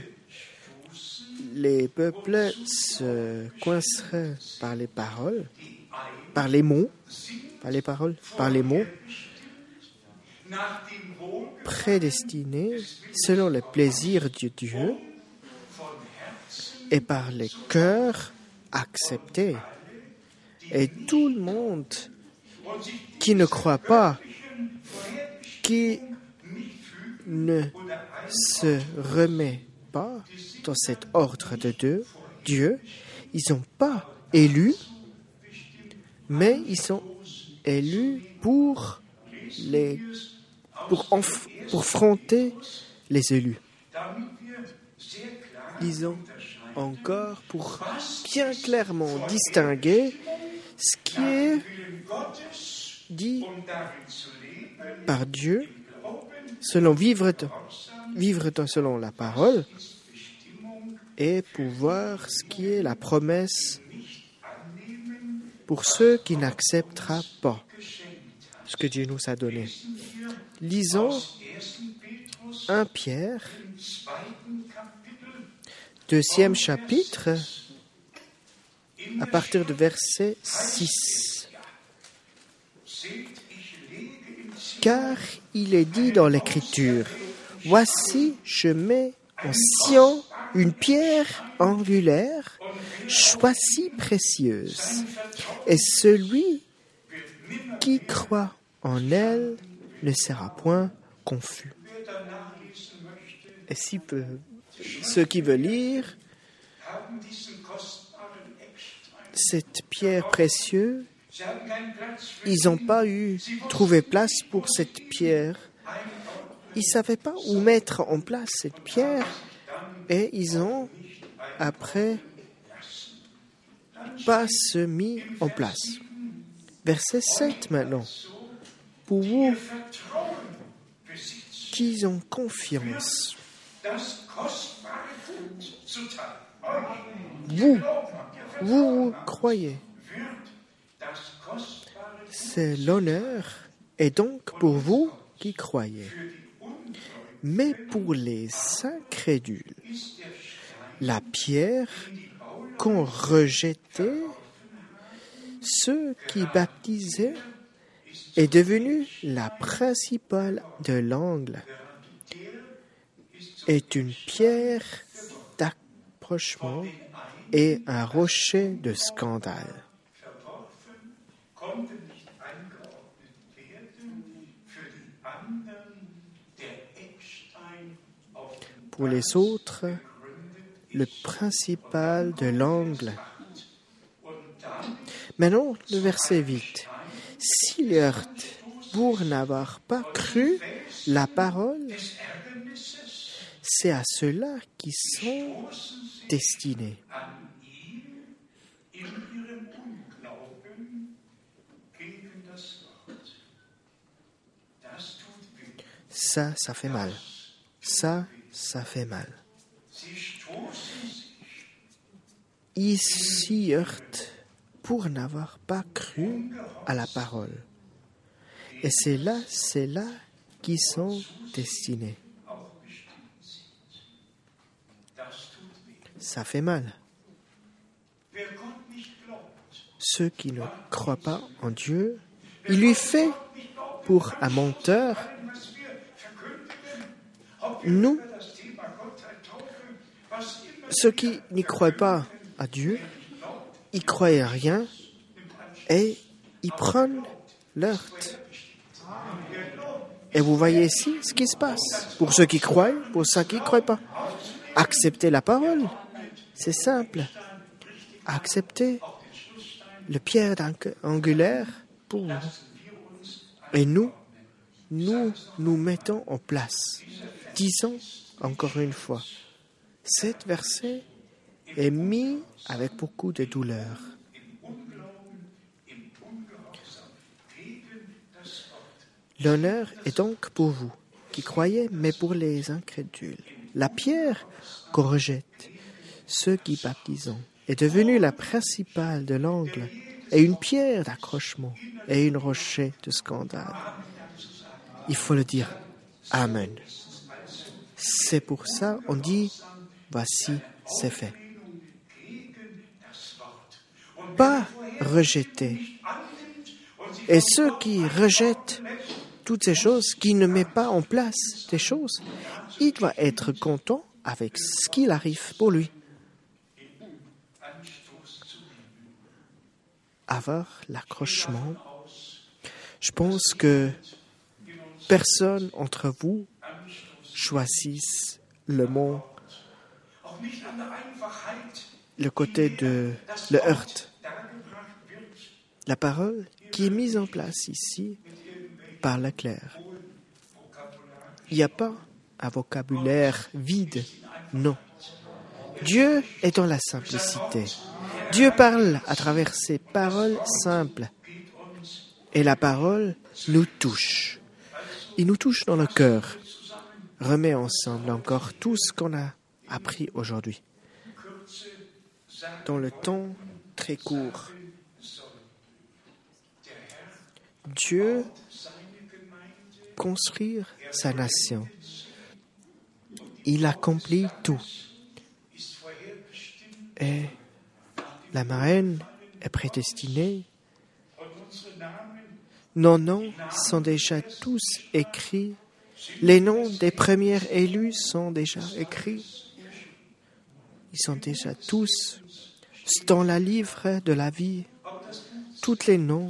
les peuples se coinceraient par les paroles, par les mots, par les paroles, par les mots, prédestinés selon le plaisir de Dieu et par les cœurs acceptés. Et tout le monde qui ne croit pas, qui ne se remet pas dans cet ordre de Dieu, Dieu ils sont pas élus, mais ils sont élus pour les pour, pour affronter les élus. Ils ont encore pour bien clairement distinguer ce qui est dit par Dieu selon vivre, vivre selon la parole et pouvoir ce qui est la promesse pour ceux qui n'acceptera pas que Dieu nous a donné. Lisons 1. Petrus 1 Pierre, deuxième chapitre, à partir du verset 6. seht, ich lege in Zion Car il est dit dans l'Écriture, Voici, je mets en Sion une pierre angulaire, choisie précieuse, et celui qui croit en elle ne sera point confus. Et si peu, ceux qui veulent lire cette pierre précieuse, ils n'ont pas eu trouvé place pour cette pierre. Ils ne savaient pas où mettre en place cette pierre et ils ont après pas se mis en place. Verset 7 maintenant. Pour vous Vertrauen besitzt, qui ont confiance, vous, vous, vous croyez, c'est l'honneur et donc pour vous qui croyez. Mais pour les incrédules, la pierre qu'on rejetait, ceux qui baptisaient, est devenue la principale de l'angle, est une pierre d'approchement et un rocher de scandale. Pour les autres, le principal de l'angle. Maintenant, le verset 8. S'ils heurtent pour n'avoir pas cru la parole, c'est à ceux-là qui sont destinés. Ça, ça fait mal. Ça, ça fait mal. Ils pour n'avoir pas cru à la parole. Et c'est là, c'est là qui sont destinés. Ça fait mal. Ceux qui ne croient pas en Dieu, il lui fait pour un menteur. Nous, ceux qui n'y croient pas à Dieu, croient à rien et ils prennent l'heurte. Et vous voyez ici ce qui se passe. Pour ceux qui croient, pour ceux qui ne croient pas. Accepter la parole, c'est simple. Accepter le pierre angulaire pour vous. Et nous, nous nous mettons en place. Disons encore une fois, cet verset est mis avec beaucoup de douleur. L'honneur est donc pour vous qui croyez, mais pour les incrédules. La pierre qu'on rejette, ceux qui baptisons, est devenue la principale de l'angle et une pierre d'accrochement et une rocher de scandale. Il faut le dire. Amen. C'est pour ça on dit, voici, c'est fait. Pas rejeter. Et ceux qui rejettent toutes ces choses, qui ne mettent pas en place des choses, il doit être content avec ce qu'il arrive pour lui. Avoir l'accrochement, je pense que personne entre vous choisisse le mot, le côté de le heurt. La parole qui est mise en place ici par le clerc. Il n'y a pas un vocabulaire vide, non. Dieu est dans la simplicité. Dieu parle à travers ses paroles simples. Et la parole nous touche. Il nous touche dans le cœur. Remet ensemble encore tout ce qu'on a appris aujourd'hui. Dans le temps très court, Dieu construire sa nation. Il accomplit tout. Et la marraine est prédestinée. Nos noms sont déjà tous écrits. Les noms des premiers élus sont déjà écrits. Ils sont déjà tous dans la livre de la vie. Tous les noms.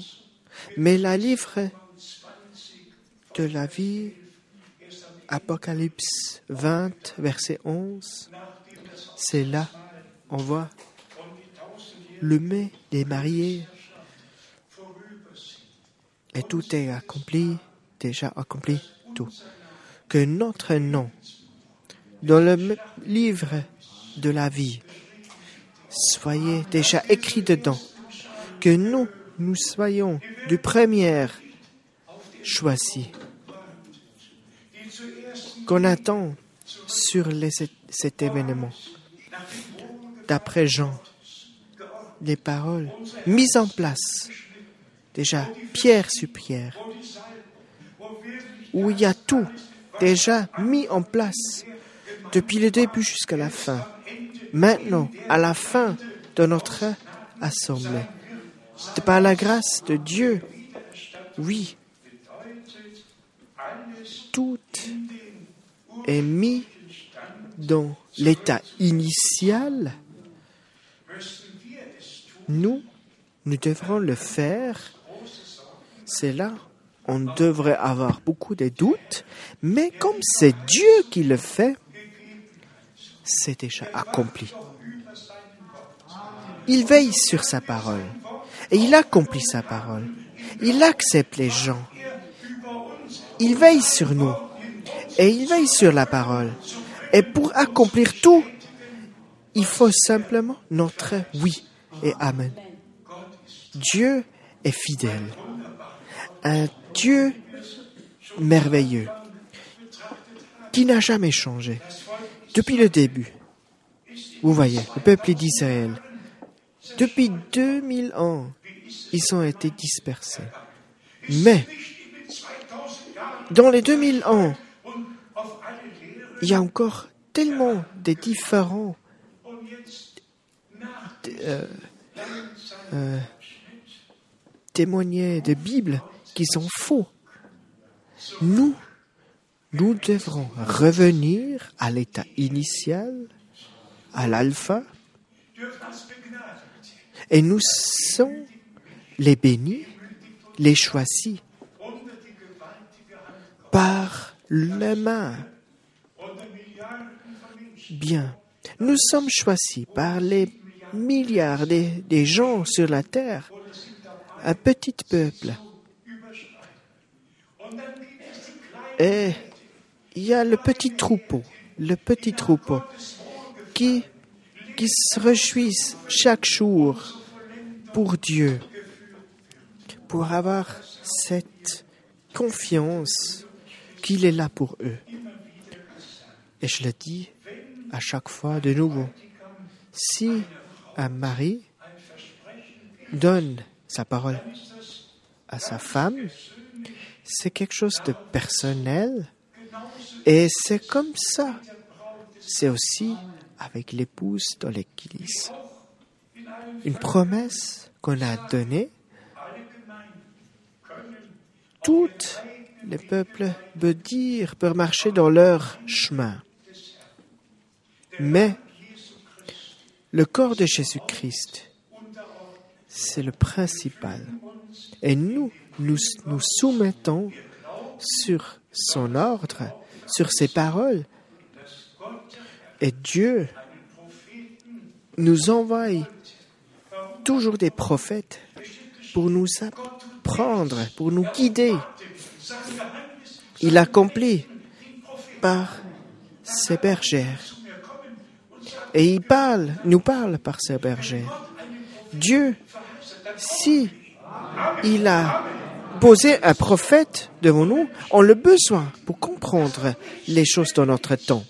Mais la livre de la vie, Apocalypse 20, verset 11, c'est là, on voit le mai des mariés. Et tout est accompli, déjà accompli, tout. Que notre nom, dans le livre de la vie, soyez déjà écrit dedans. Que nous, nous soyons du premier choisi. Qu'on attend sur cet événement. D'après Jean, les paroles mises en place, déjà pierre sur pierre, où il y a tout déjà mis en place depuis le début jusqu'à la fin. Maintenant, à la fin de notre assemblée, de par la grâce de Dieu, oui, tout est mis dans l'état initial. Nous, nous devrons le faire. C'est là, on devrait avoir beaucoup de doutes, mais comme c'est Dieu qui le fait, c'est déjà accompli. Il veille sur sa parole et il accomplit sa parole. Il accepte les gens. Il veille sur nous et il veille sur la parole. Et pour accomplir tout, il faut simplement notre oui et amen. Dieu est fidèle. Un Dieu merveilleux qui n'a jamais changé depuis le début. Vous voyez, le peuple d'Israël, depuis 2000 ans, ils ont été dispersés. Mais, dans les 2000 ans, il y a encore tellement de différents euh, euh, témoignages de Bible qui sont faux. Nous, nous devrons revenir à l'état initial, à l'alpha, et nous sommes les bénis, les choisis par la main. Bien, nous sommes choisis par les milliards des, des gens sur la terre, un petit peuple. Et il y a le petit troupeau, le petit troupeau qui, qui se réjouissent chaque jour pour Dieu, pour avoir cette confiance qu'il est là pour eux. Et je le dis à chaque fois de nouveau, si un mari donne sa parole à sa femme, c'est quelque chose de personnel et c'est comme ça. C'est aussi avec l'épouse dans l'église. Une promesse qu'on a donnée. Toutes les peuples peuvent dire, peuvent marcher dans leur chemin. Mais le corps de Jésus-Christ, c'est le principal. Et nous nous soumettons sur son ordre, sur ses paroles. Et Dieu nous envoie toujours des prophètes pour nous apprendre, pour nous guider. Il accomplit par ses bergères. Et il parle, nous parle par ses bergères. Dieu, si il a posé un prophète devant nous, on le besoin pour comprendre les choses dans notre temps.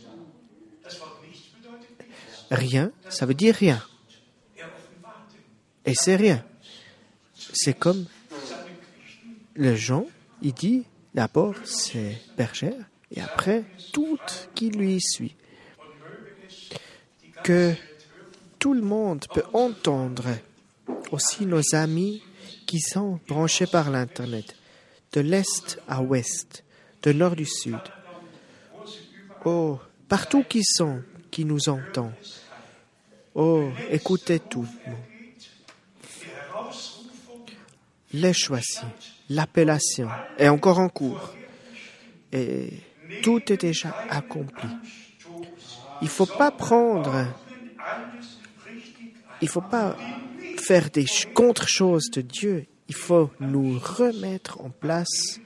Rien, ça veut dire rien. Et c'est rien. C'est comme le Jean, il dit d'abord c'est bergère et après tout qui lui suit. Que tout le monde peut entendre, aussi nos amis qui sont branchés par l'Internet, de l'Est à Ouest, de Nord du Sud. Oh, partout qui sont, qui nous entend. Oh, écoutez tout. Les choisis, l'appellation est encore en cours. Et tout est déjà accompli. Il ne faut pas prendre, il ne faut pas faire des contre-choses de Dieu. Il faut nous remettre en place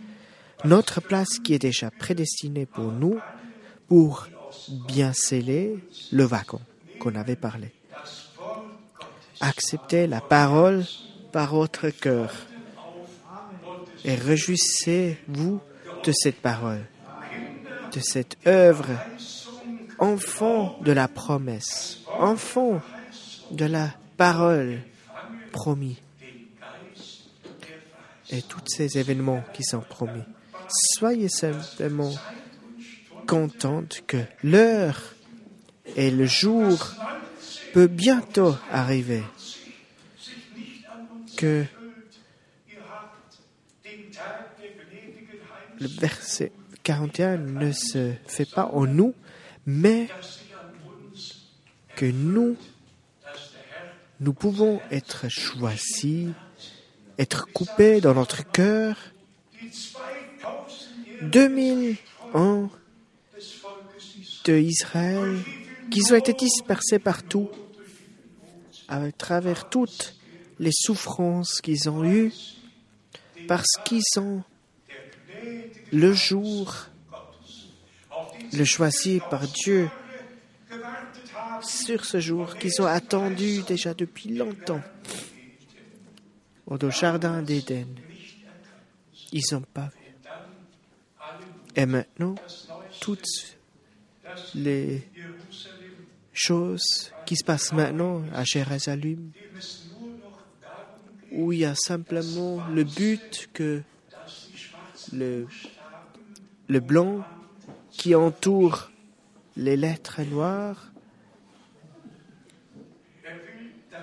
notre place qui est déjà prédestinée pour nous pour bien sceller le wagon qu'on avait parlé. Acceptez la parole par votre cœur et réjouissez-vous de cette parole, de cette œuvre, enfant de la promesse, enfant de la parole promis et tous ces événements qui sont promis. Soyez simplement contente que l'heure et le jour peut bientôt arriver. Que le verset 41 ne se fait pas en nous, mais que nous, nous pouvons être choisis, être coupés dans notre cœur. 2000 ans de Israël qui ont été dispersés partout à travers toutes les souffrances qu'ils ont eues parce qu'ils ont le jour le choisi par Dieu sur ce jour qu'ils ont attendu déjà depuis longtemps au jardin d'Éden. Ils n'ont pas vu. Et maintenant, toutes les choses qui se passent maintenant à Jérusalem, où il y a simplement le but que le, blanc qui entoure les lettres noires,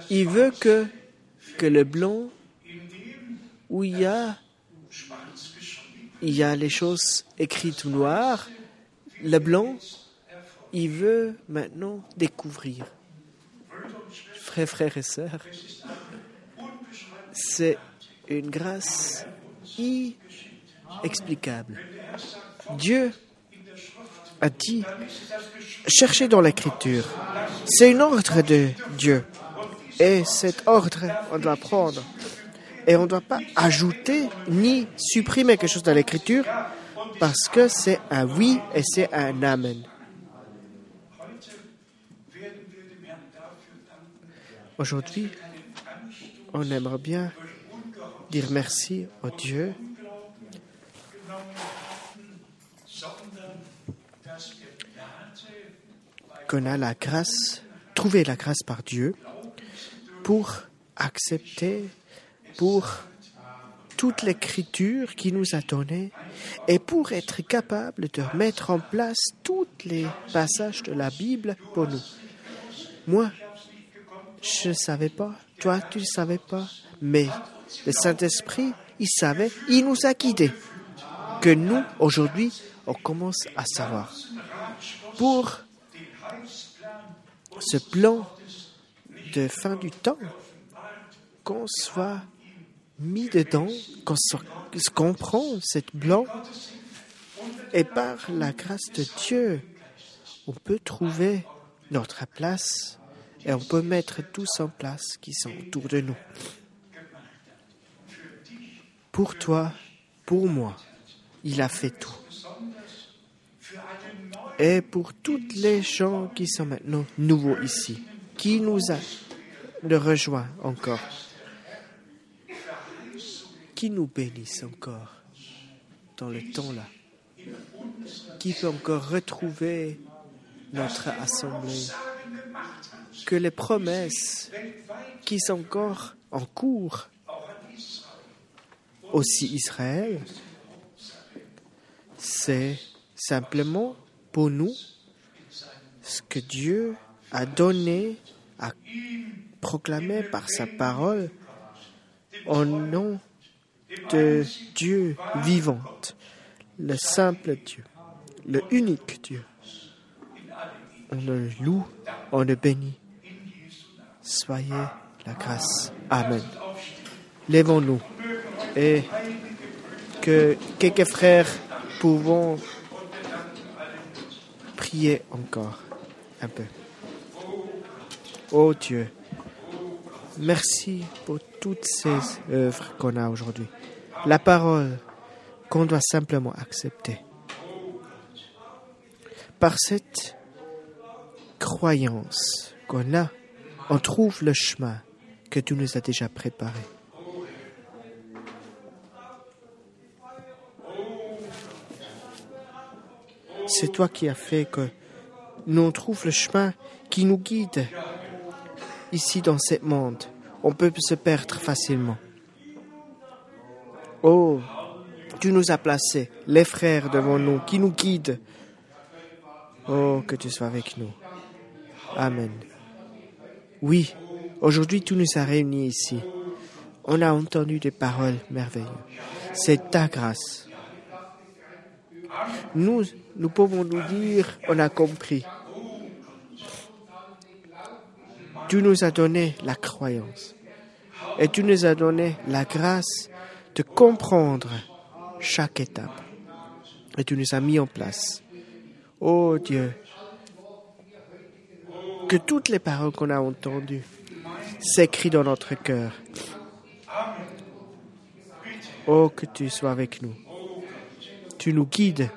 il veut que, que le blanc, où il y a, il y a les choses écrites noires, le blanc, il veut maintenant découvrir. Frères, frères et sœurs, c'est une grâce inexplicable. Dieu a dit, cherchez dans l'écriture. C'est un ordre de Dieu. Et cet ordre, on doit prendre. Et on ne doit pas ajouter ni supprimer quelque chose dans l'écriture parce que c'est un oui et c'est un amen. Aujourd'hui, on aimerait bien dire merci au Dieu qu'on a la grâce, trouvé la grâce par Dieu pour accepter, pour toute l'écriture qui nous a donnée et pour être capable de mettre en place tous les passages de la Bible pour nous. Moi, je ne savais pas, toi, tu ne savais pas, mais le Saint-Esprit, il savait, il nous a guidés. Que nous, aujourd'hui, on commence à savoir. Pour ce plan de fin du temps, qu'on soit mis dedans, qu'on comprend cette plan, et par la grâce de Dieu, on peut trouver notre place et on peut mettre tous en place qui sont autour de nous. Pour toi, pour moi, il a fait tout. Et pour toutes les gens qui sont maintenant nouveaux ici, qui nous a rejoint encore, qui nous bénissent encore dans le temps-là, qui peut encore retrouver notre assemblée, que les promesses qui sont encore en cours, aussi Israël, c'est simplement pour nous ce que Dieu a donné, a proclamé par sa parole au nom de Dieu vivant, le simple Dieu, le unique Dieu. On le loue, on le bénit. Soyez la grâce. Amen. Lèvons-nous et que quelques frères pouvons prier encore un peu. Oh Dieu, merci pour toutes ces œuvres qu'on a aujourd'hui. La parole qu'on doit simplement accepter. Par cette croyance qu'on a, on trouve le chemin que tu nous as déjà préparé. C'est toi qui as fait que nous trouve le chemin qui nous guide ici dans ce monde. On peut se perdre facilement. Oh, tu nous as placés, les frères devant nous, qui nous guident Oh, que tu sois avec nous. Amen. Oui, aujourd'hui tu nous as réunis ici. On a entendu des paroles merveilleuses. C'est ta grâce. Nous, nous pouvons nous dire, on a compris. Tu nous as donné la croyance. Et tu nous as donné la grâce de comprendre chaque étape. Et tu nous as mis en place. Oh Dieu, que toutes les paroles qu'on a entendues s'écrivent dans notre cœur. Oh, que tu sois avec nous. Tu nous guides.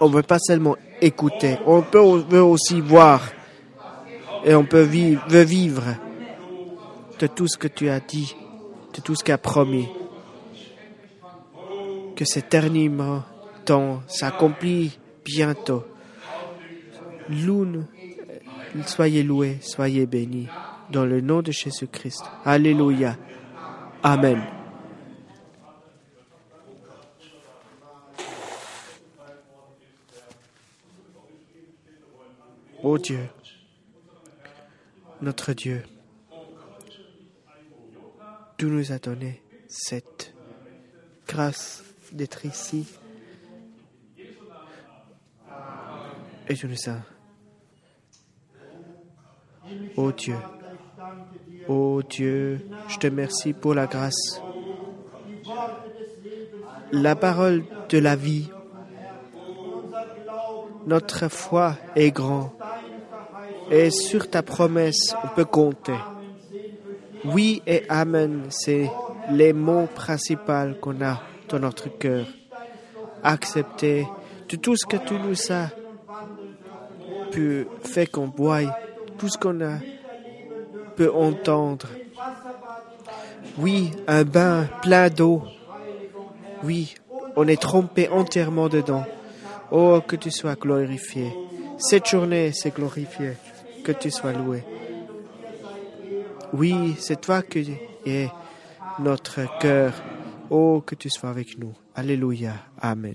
On ne veut pas seulement écouter, on peut, veut aussi voir. Et on peut vivre, veut vivre de tout ce que tu as dit, de tout ce qu'il a promis. Que cet éternellement temps s'accomplit bientôt. Loue, soyez loués, soyez bénis. Dans le nom de Jésus-Christ. Alléluia. Amen. Oh Dieu, notre Dieu, tu nous as donné cette grâce d'être ici. Et tu nous as. Oh Dieu, oh Dieu, je te remercie pour la grâce. La parole de la vie. Notre foi est grande. Et sur ta promesse, on peut compter. Oui et Amen, c'est les mots principaux qu'on a dans notre cœur. Accepter de tout ce que tu nous as pu faire qu'on boit, tout ce qu'on a peut entendre. Oui, un bain plein d'eau. Oui, on est trompé entièrement dedans. Oh, que tu sois glorifié. Cette journée, c'est glorifié. Que tu sois loué. Oui, c'est toi qui es notre cœur. Oh, que tu sois avec nous. Alléluia. Amen.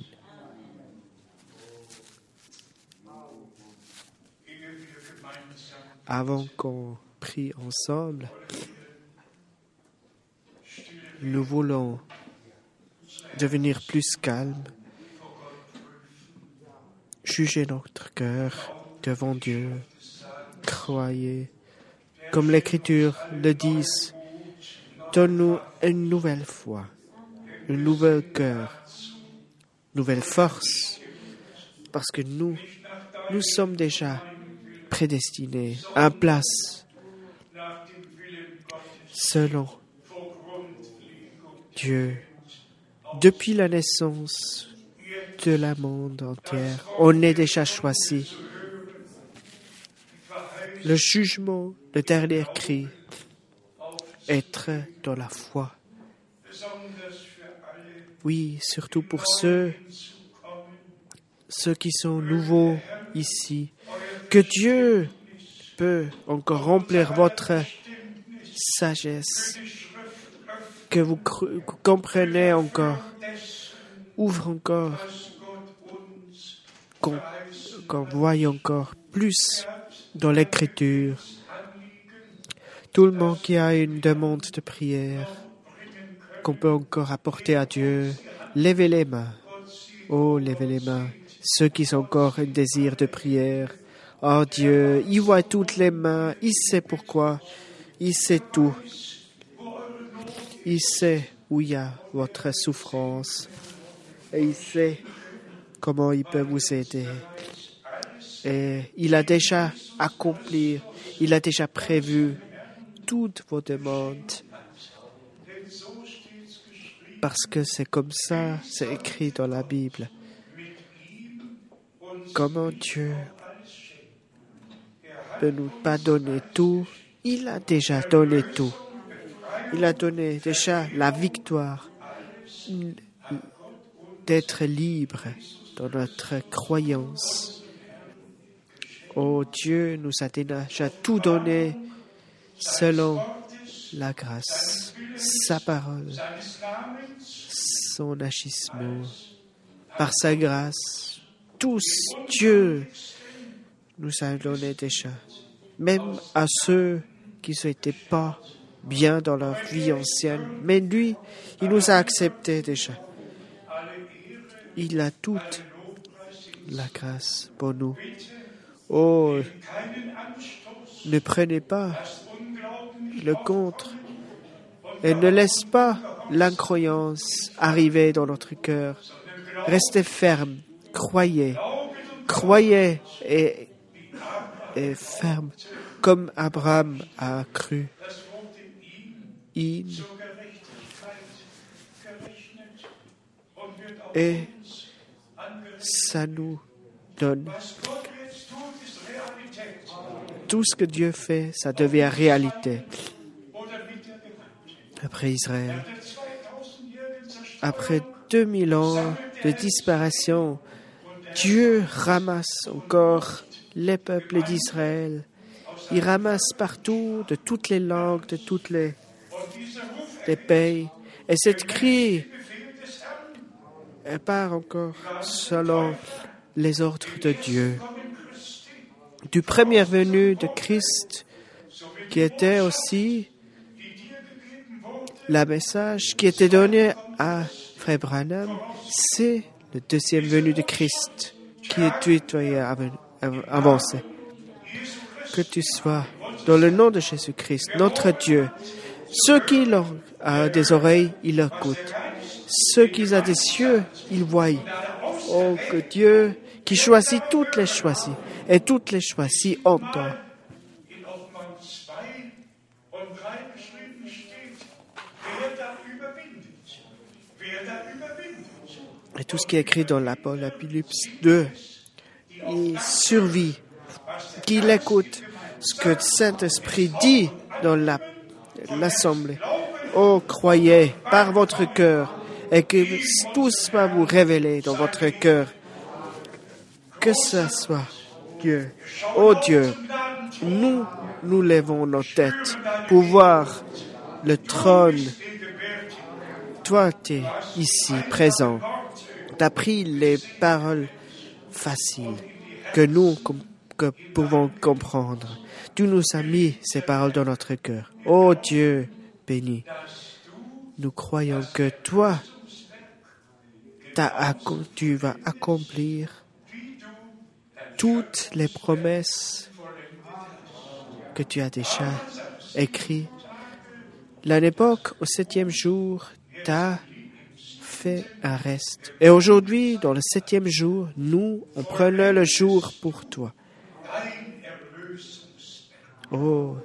Avant qu'on prie ensemble, nous voulons devenir plus calmes, juger notre cœur devant Dieu, croyez, comme l'Écriture le dit, donne-nous une nouvelle foi, un nouvel cœur, nouvelle force, parce que nous, nous sommes déjà prédestinés à place selon Dieu. Depuis la naissance de la monde entière, on est déjà choisi. Le jugement, le dernier cri, être dans la foi. Oui, surtout pour ceux, ceux qui sont nouveaux ici, que Dieu peut encore remplir votre sagesse, que vous comprenez encore, ouvre encore, qu'on voie encore plus dans l'écriture. Tout le monde qui a une demande de prière qu'on peut encore apporter à Dieu, levez les mains. Oh, levez les mains. Ceux qui ont encore un désir de prière. Oh Dieu, il voit toutes les mains, il sait pourquoi, il sait tout. Il sait où il y a votre souffrance et il sait comment il peut vous aider. Et il a déjà accompli, il a déjà prévu toutes vos demandes. Parce que c'est comme ça, c'est écrit dans la Bible. Comment Dieu peut nous pas donner tout, il a déjà donné tout. Il a donné déjà la victoire d'être libre dans notre croyance. Oh Dieu nous a déjà tout donné selon la grâce, sa parole, son agissement. Par sa grâce, tous, Dieu nous a donné déjà. Même à ceux qui n'étaient pas bien dans leur vie ancienne. Mais lui, il nous a acceptés déjà. Il a toute la grâce pour nous. Oh, ne prenez pas le contre et ne laisse pas l'incroyance arriver dans notre cœur. Restez ferme, croyez, croyez et, et ferme, comme Abraham a cru. Et ça nous donne tout ce que Dieu fait, ça devient réalité. Après Israël, après 2000 ans de disparition, Dieu ramasse encore les peuples d'Israël. Il ramasse partout, de toutes les langues, de toutes les, pays. Et cette cri part encore selon les ordres de Dieu. Du premier venu de Christ, qui était aussi le message qui était donné à Frère Branham, c'est le deuxième venu de Christ qui est tutoyé avancé. Que tu sois dans le nom de Jésus-Christ, notre Dieu. Ceux qui ont des oreilles, ils écoutent. Ceux qui ont des cieux, ils voient. Oh, que Dieu, qui choisit toutes les choisis, et toutes les choisis entend. Et tout ce qui est écrit dans l'Apocalypse 2, il survit, qu'il écoute ce que le Saint-Esprit dit dans l'Assemblée. oh, croyez par votre cœur et que tout va vous révéler dans votre cœur. Que ce soit Dieu. Oh Dieu, nous nous levons nos têtes pour voir le trône. Toi, tu es ici, présent. Tu as pris les paroles faciles que nous que pouvons comprendre. Tu nous as mis ces paroles dans notre cœur. Oh Dieu béni, nous croyons que toi, tu vas accomplir toutes les promesses que tu as déjà écrites. L'époque, au septième jour, tu un reste. Et aujourd'hui, dans le septième jour, nous, on prenait le jour pour toi. Oh,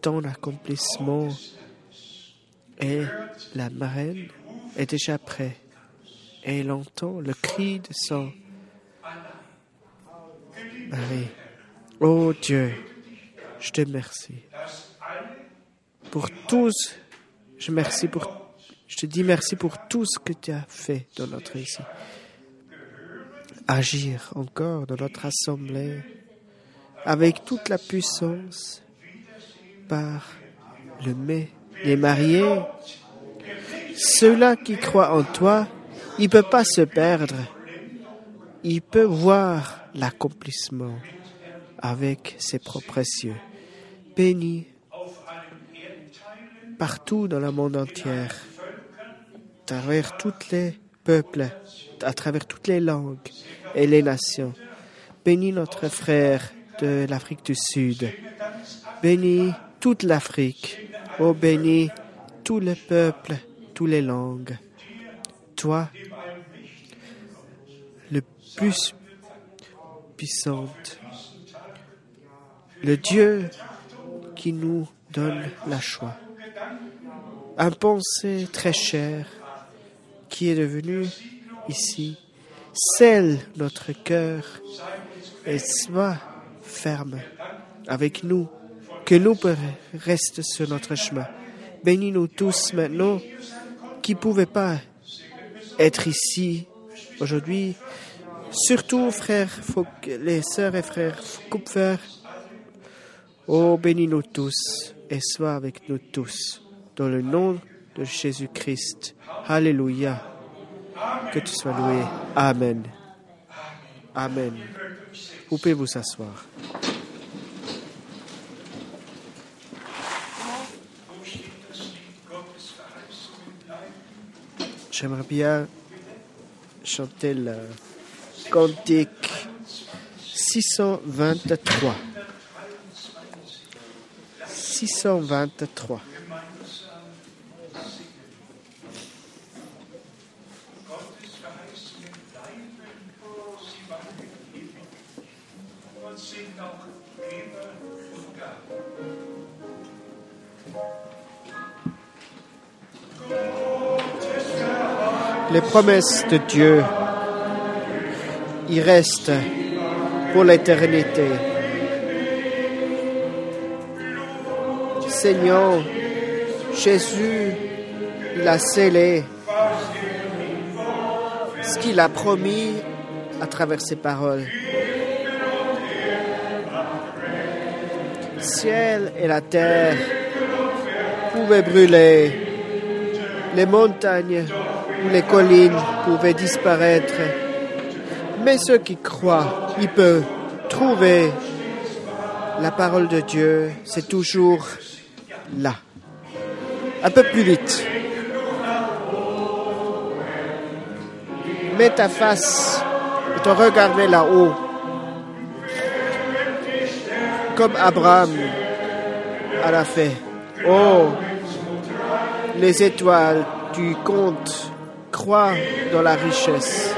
ton accomplissement et la marraine est déjà prêt et il entend le cri de son mari. Oh Dieu, je te remercie pour tous. Je merci pour. Je te dis merci pour tout ce que tu as fait dans notre ici. Agir encore dans notre assemblée avec toute la puissance par le mai, les mariés, ceux-là qui croient en toi il ne peut pas se perdre. Il peut voir l'accomplissement avec ses propres yeux. Béni partout dans le monde entier, travers tous les peuples, à travers toutes les langues et les nations. Bénis notre frère de l'Afrique du Sud. Bénis toute l'Afrique. Oh, bénis tous les peuples, toutes les langues toi, le plus puissant, le Dieu qui nous donne la choix. Un pensée très cher qui est devenu ici, scelle notre cœur et sois ferme avec nous, que nous reste sur notre chemin. Bénis-nous tous maintenant qui ne pouvaient pas être ici aujourd'hui. Surtout, frères, les sœurs et frères Kupfer, oh, bénis-nous tous et sois avec nous tous. Dans le nom de Jésus-Christ. Alléluia. Que tu sois loué. Amen. Amen. Vous pouvez vous asseoir. J'aimerais bien chanter le cantique 623. 623. Les promesses de Dieu, y restent pour l'éternité. Seigneur, Jésus, il a scellé ce qu'il a promis à travers ses paroles. Ciel et la terre pouvaient brûler, les montagnes les collines pouvaient disparaître, mais ceux qui croient, ils peuvent trouver la parole de Dieu, c'est toujours là. Un peu plus vite. Mets ta face et te regarder là-haut. Comme Abraham a fait. Oh, les étoiles du compte croient dans la richesse.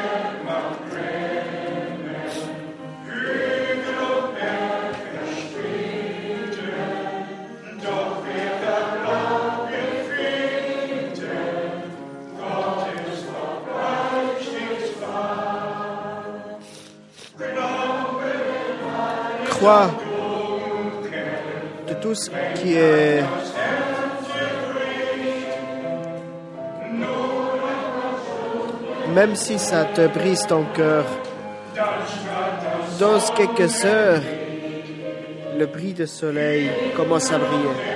Crois de tout ce qui est même si ça te brise ton cœur, dans quelques heures, le bris de soleil commence à briller.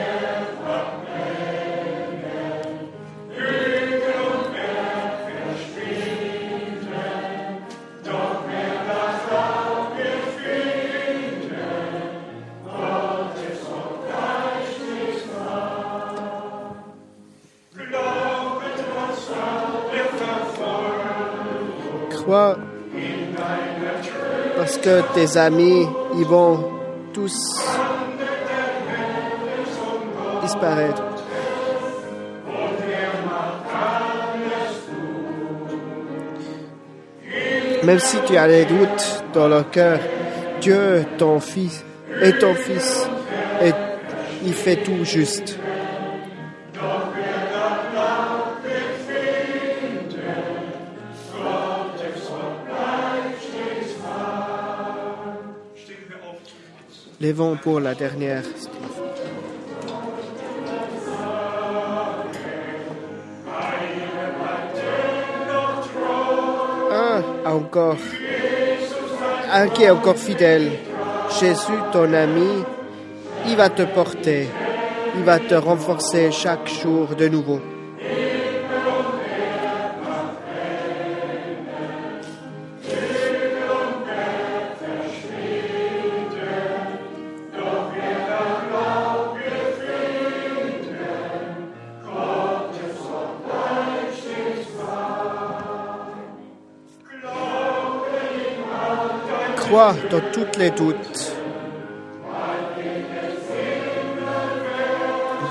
Tes amis, ils vont tous disparaître. Même si tu as des doutes dans le cœur, Dieu, ton fils, est ton fils, et il fait tout juste. Levons pour la dernière. Un encore, un qui est encore fidèle. Jésus, ton ami, il va te porter, il va te renforcer chaque jour de nouveau. Crois dans toutes les doutes.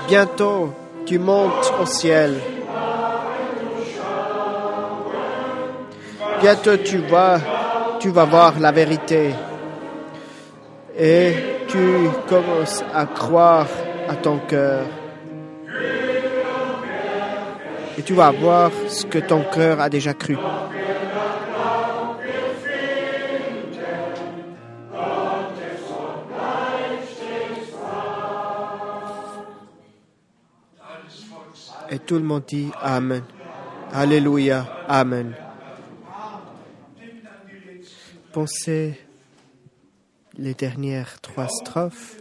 Bientôt, tu montes au ciel. Bientôt, tu vas, tu vas voir la vérité. Et tu commences à croire à ton cœur. Et tu vas voir ce que ton cœur a déjà cru. Tout le monde dit Amen. Alléluia. Amen. Pensez les dernières trois strophes.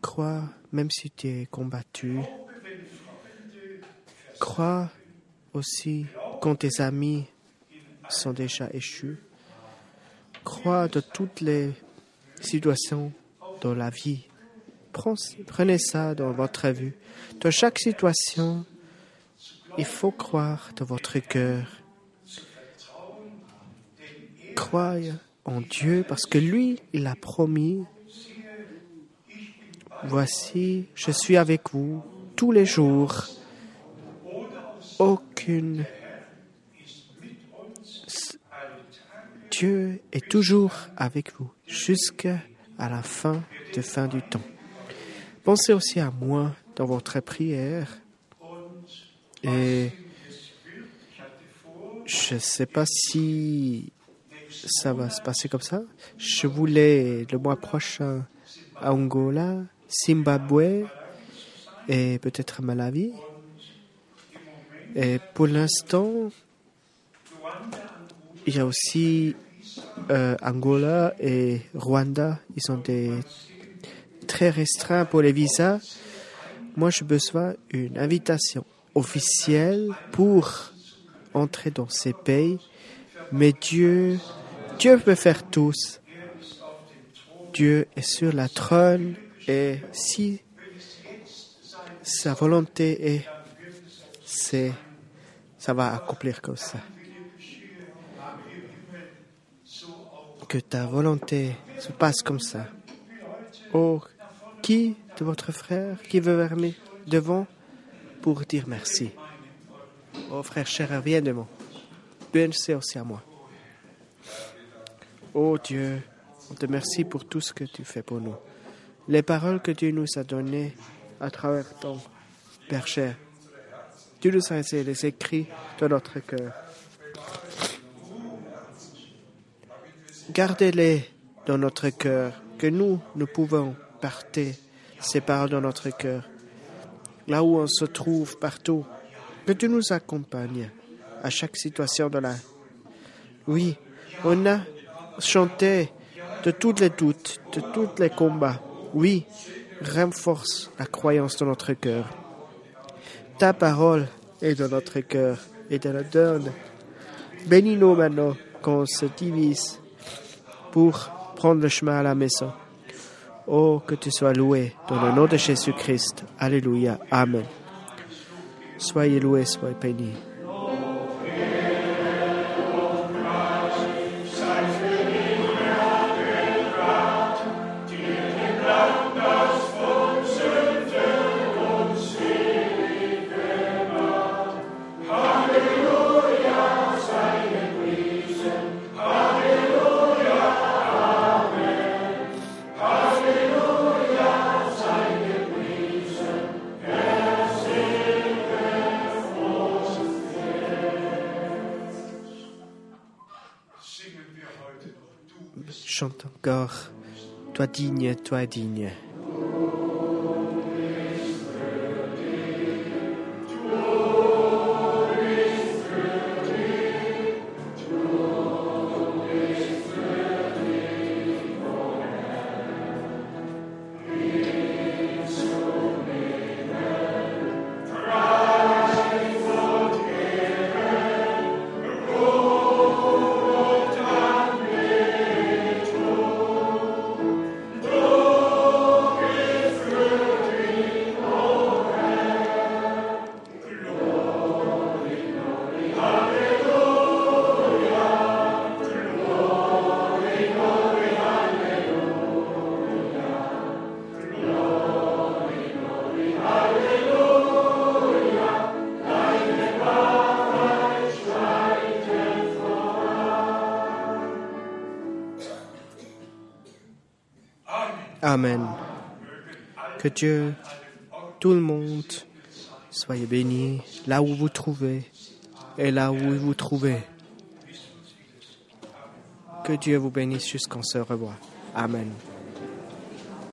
Crois, même si tu es combattu. Crois aussi quand tes amis sont déjà échus. Crois de toutes les situations dans la vie. Prenez ça dans votre vue. Dans chaque situation, il faut croire dans votre cœur. Croyez en Dieu parce que lui, il a promis. Voici, je suis avec vous tous les jours. Aucune. Dieu est toujours avec vous jusqu'à la fin de fin du temps. Pensez aussi à moi dans votre prière. Et je ne sais pas si ça va se passer comme ça. Je voulais le mois prochain à Angola, Zimbabwe et peut-être Malawi. Et pour l'instant, il y a aussi euh, Angola et Rwanda. Ils sont des très restreints pour les visas. Moi, je besoin d'une invitation officielle pour entrer dans ces pays. Mais Dieu, Dieu peut faire tous. Dieu est sur la trône et si sa volonté est, c'est, ça va accomplir comme ça. Que ta volonté se passe comme ça. Oh, qui de votre frère qui veut vermer devant pour dire merci? Oh frère cher, viens devant. Pensez aussi à moi. Oh Dieu, on te remercie pour tout ce que tu fais pour nous. Les paroles que tu nous as données à travers ton Père cher. Tu nous as les écrits dans notre cœur. Gardez-les dans notre cœur, que nous, nous pouvons porter ces paroles dans notre cœur, là où on se trouve partout, que tu nous accompagnes à chaque situation de la. Oui, on a chanté de tous les doutes, de tous les combats. Oui, renforce la croyance dans notre cœur. Ta parole est dans notre cœur et te la donne. Bénis-nous maintenant qu'on se divise pour prendre le chemin à la maison. Oh, que tu sois loué dans le nom de Jésus-Christ. Alléluia. Amen. Soyez loués, soyez bénis. Toi digne, Que Dieu, tout le monde, soyez bénis là où vous trouvez et là où vous trouvez. Que Dieu vous bénisse jusqu'en se revoit. Amen.